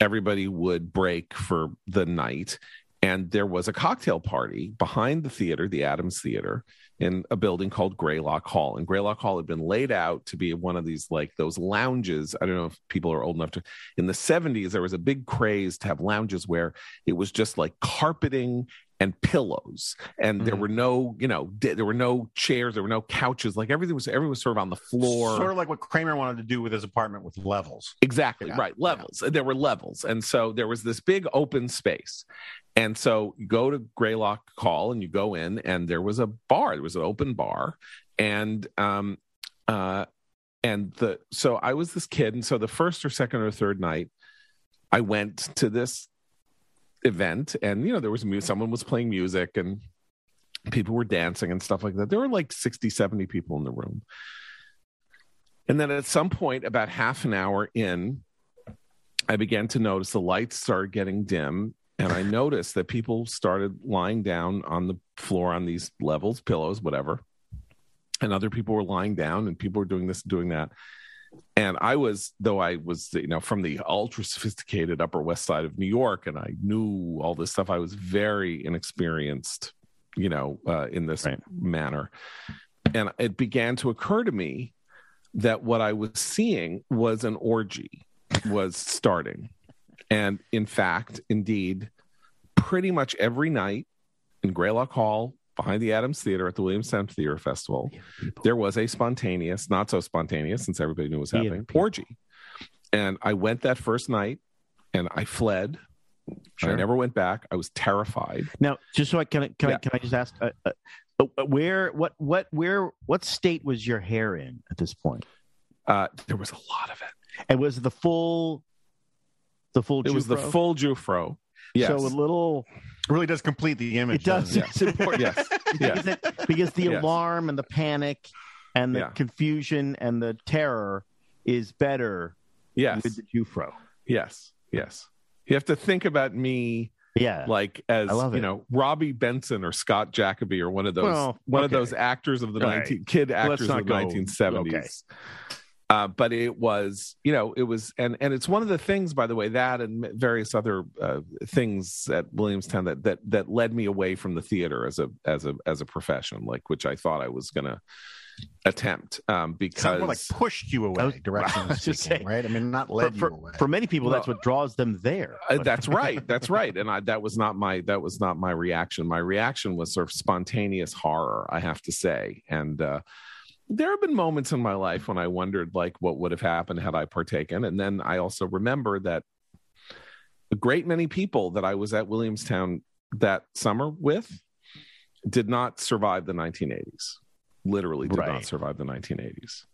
everybody would break for the night and there was a cocktail party behind the theater, the Adams Theater, in a building called Greylock Hall. And Greylock Hall had been laid out to be one of these like those lounges. I don't know if people are old enough to. In the 70s, there was a big craze to have lounges where it was just like carpeting and pillows and there Mhm. were no you know di- there were no chairs there were no couches like everything was everything was sort of on the floor Sort of like what Kramer wanted to do with his apartment with levels. Exactly Yeah, right. Levels. There were levels. And so there was this big open space. And so you go to Greylock Hall and you go in, and there was a bar. There was an open bar. And um uh and the so I was this kid, and so the first or second or third night, I went to this event, and you know, there was someone was playing music and people were dancing and stuff like that. There were like 60, 70 people in the room. And then at some point, about half an hour in, I began to notice the lights started getting dim. And I noticed that people started lying down on the floor on these levels, pillows, whatever. And other people were lying down and people were doing this, doing that. And I was, though I was, you know, from the ultra sophisticated Upper West Side of New York and I knew all this stuff, I was very inexperienced, you know, uh, in this Right. manner. And it began to occur to me that what I was seeing was an orgy was starting. And in fact, indeed, pretty much every night in Greylock Hall behind the Adams Theater at the Williamstown Theater Festival, there was a spontaneous, not so spontaneous since everybody knew what was happening, orgy. And I went that first night and I fled. I never went back. I was terrified. Now, just so I can, can I can I just ask, uh, uh, uh, where, what, what, where, what state was your hair in at this point? Uh, there was a lot of it. And was the full, the full? It was the Jewfro? full Jewfro. Yes. So a little. Really does complete the image. It does. It's important yes. (laughs) because, Yes. it- because the Yes. alarm and the panic and the Yeah. confusion and the terror is better Yes. with the Jewfro. Yes. Yes. You have to think about me Yeah. like as you know Robby Benson or Scott Jacoby or one of those Well, one of those actors of the All right. 19 kid actors of the go- 1970s. Uh, but it was, you know, it was, and and it's one of the things, by the way, that and various other uh, things at Williamstown that that that led me away from the theater as a as a as a profession, like which I thought I was going to attempt um, because more like pushed you away, (laughs) I was- direction was just speaking, saying, right? I mean, not for, led you for, away. for many people, that's Well, what draws them there. Uh, that's right. That's right. And I, that was not my that was not my reaction. My reaction was sort of spontaneous horror, I have to say. And uh, there have been moments in my life when I wondered like what would have happened had I partaken. And then I also remember that a great many people that I was at Williamstown that summer with did not survive the 1980s. Literally did not survive the 1980s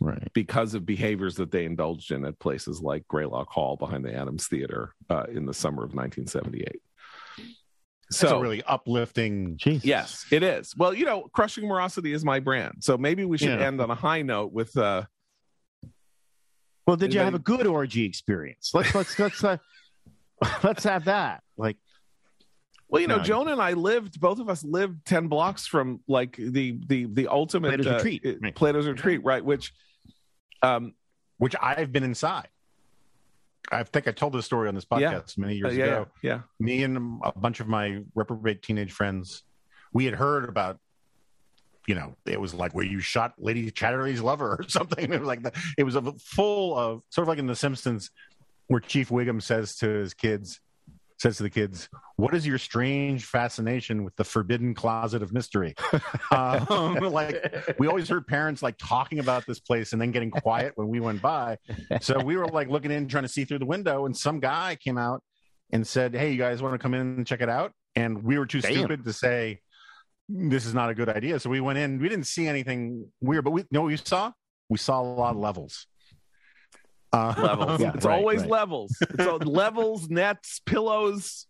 right. because of behaviors that they indulged in at places like Greylock Hall behind the Adams Theater uh, in the summer of 1978. That's So, a really uplifting. Jesus. yes, it is. Well, you know, Crushing Morosity is my brand. So maybe we should Yeah. end on a high note with uh, Well, did you They- have a good orgy experience? Let's let's let's uh, (laughs) let's have that. Like, well, you know, No. Joan and I lived, both of us lived 10 blocks from like the the the ultimate Plato's uh, Retreat, right. Plato's Retreat, right? Which um which I've been inside. I think I told this story on this podcast Yeah. many years uh, yeah, ago. yeah, Me and a bunch of my reprobate teenage friends, we had heard about, you know, it was like where you shot Lady Chatterley's lover or (laughs) something. It was like that. It was a full of sort of like in The Simpsons, where Chief Wiggum says to his kids, says to the kids, "What is your strange fascination with the forbidden closet of mystery?" (laughs) um, like we always heard parents like talking about this place and then getting quiet when we went by. So we were like looking in, trying to see through the window, and some guy came out and said, "Hey, you guys want to come in and check it out?" And we were too Damn. stupid to say this is not a good idea. So we went in. We didn't see anything weird, but we know what we saw. We saw a lot of levels. Uh, levels. Yeah, it's right, always right. levels. It's all (laughs) levels, nets, pillows.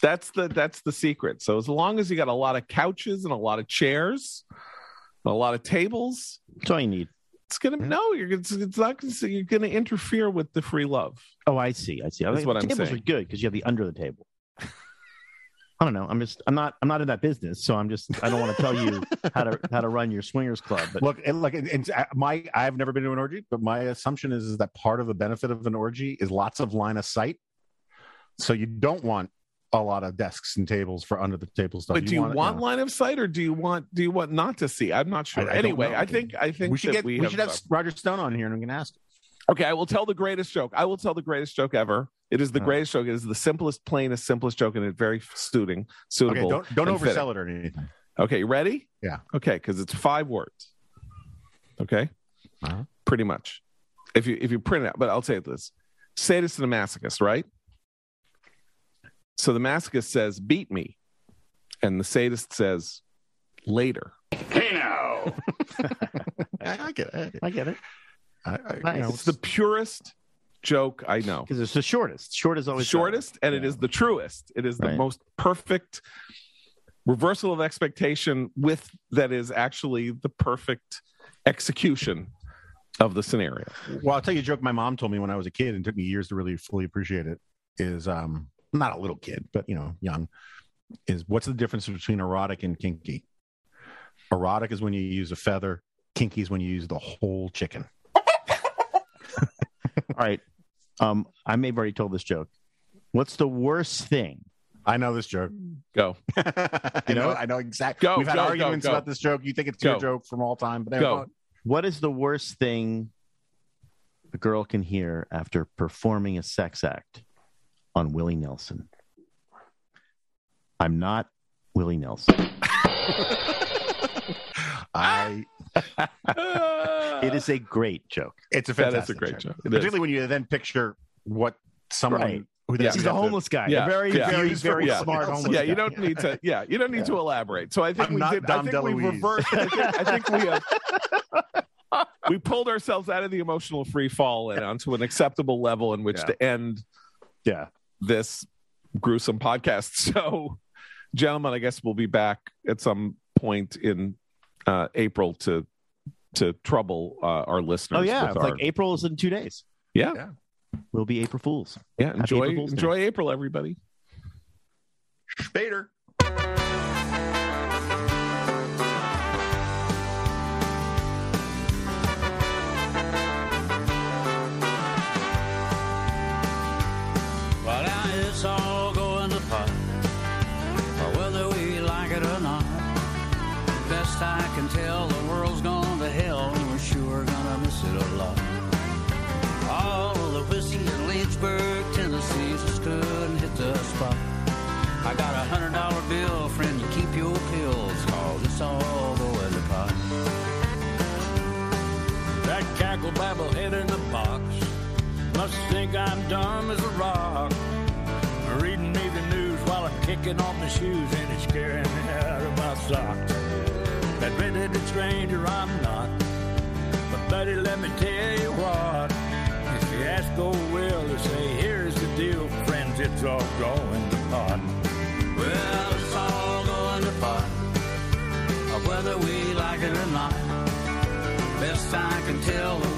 That's the that's the secret. So as long as you got a lot of couches and a lot of chairs, and a lot of tables, that's all you need. it's gonna no. You're it's, it's not gonna you're gonna interfere with the free love. Oh, I see. I see. I That's what I'm tables saying. are good because you have the under the table. I don't know. I'm just. I'm not. I'm not in that business, so I'm just. I don't want to tell you how to how to run your swingers club. But Look, and look, and, and my I've never been to an orgy, but my assumption is, is that part of the benefit of an orgy is lots of line of sight. So you don't want a lot of desks and tables for under the table stuff. But do you wanna- want know. line of sight, or do you want do you want not to see? I'm not sure. I don't anyway. I think I think we should get we, we, have, should have uh, Roger Stone on here and I'm going to ask. Okay, I will tell the greatest joke. I will tell the greatest joke ever. It is the greatest joke. It is the simplest, plainest, simplest joke, and it's very suiting, Okay, suitable. don't don't and fitting. oversell it or anything. Okay, you ready? Yeah. Okay, because it's five words. Okay, Uh-huh. pretty much. If you if you print it out, but I'll say this: sadist and a masochist, right? So the masochist says, "Beat me," and the sadist says, "Later." Hey now. (laughs) I, I get it. I get it I, I, Nice. you know, It's the purest joke I know. because it's the shortest. Short is the always shortest and it Yeah. is the truest it is the Right. most perfect reversal of expectation with that is actually the perfect execution of the scenario well, I'll tell you a joke my mom told me when I was a kid and took me years to really fully appreciate it. Is um not a little kid, but you know, young. Is what's the difference between erotic and kinky? Erotic is when you use a feather. Kinky is when you use the whole chicken. (laughs) All right. Um, I may have already told this joke. What's the worst thing? I know this joke. go (laughs) you know. I know exactly. Go, We've had go, go, arguments go. about this joke. You think it's your joke from all time, but Go. What is the worst thing a girl can hear after performing a sex act on Willie Nelson? I'm not Willie Nelson. (laughs) I. (laughs) It is a great joke. It's a That is a fantastic great joke. joke. It is. Particularly when you then picture what someone Right. who Yeah. that He's a have to- homeless guy. Yeah. A very, Yeah. very, Use very for smart what? homeless yeah you don't need to yeah you don't need to elaborate so i think I'm we did Dom i think we reversed I think, I think we uh, (laughs) we pulled ourselves out of the emotional free fall and onto an acceptable level in which Yeah. to end Yeah. this gruesome podcast. (laughs) So, gentlemen, I guess we'll be back at some point in uh, April to to trouble uh, our listeners. Oh yeah, with it's our- like April is in two days. yeah, Yeah. We'll be April Fools. yeah. Enjoy April Fool's Day. enjoy April, everybody. Spader. I got a hundred dollar bill, friend, you keep your pills, cause it's all going to pot. That cackle babble head in the box must think I'm dumb as a rock. Reading me the news while I'm kicking off my shoes and it's scaring me out of my socks. That red-headed stranger I'm not. But buddy, let me tell you what. If you ask old Will to say, here's the deal, friends, it's all going to pot. Whether we like it or not. Best I can tell, the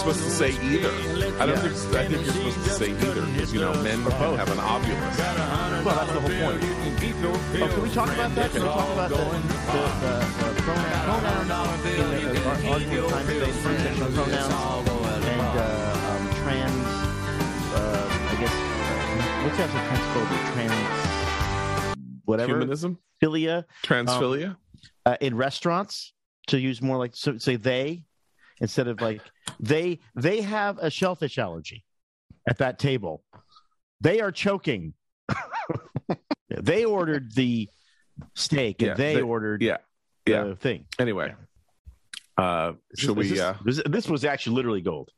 Supposed to say either. I don't think. I think you're supposed to say either because you know men have an ovulus. Well, that's the whole point. Oh, can we talk about that? Can we talk about the, the, the, the pronoun, pronoun in the, uh, argument time debate, transitional pronouns, and uh, um, trans, uh, I guess, uh, what's that transphobic? Trans whatever Humanism, philia transphilia. uh, in restaurants to use more like so say they instead of like they they have a shellfish allergy at that table. They are choking. (laughs) they ordered the steak and Yeah, they, they- ordered yeah, the yeah. thing. Anyway, uh, should this- we? is Uh, This, this, this was actually literally gold.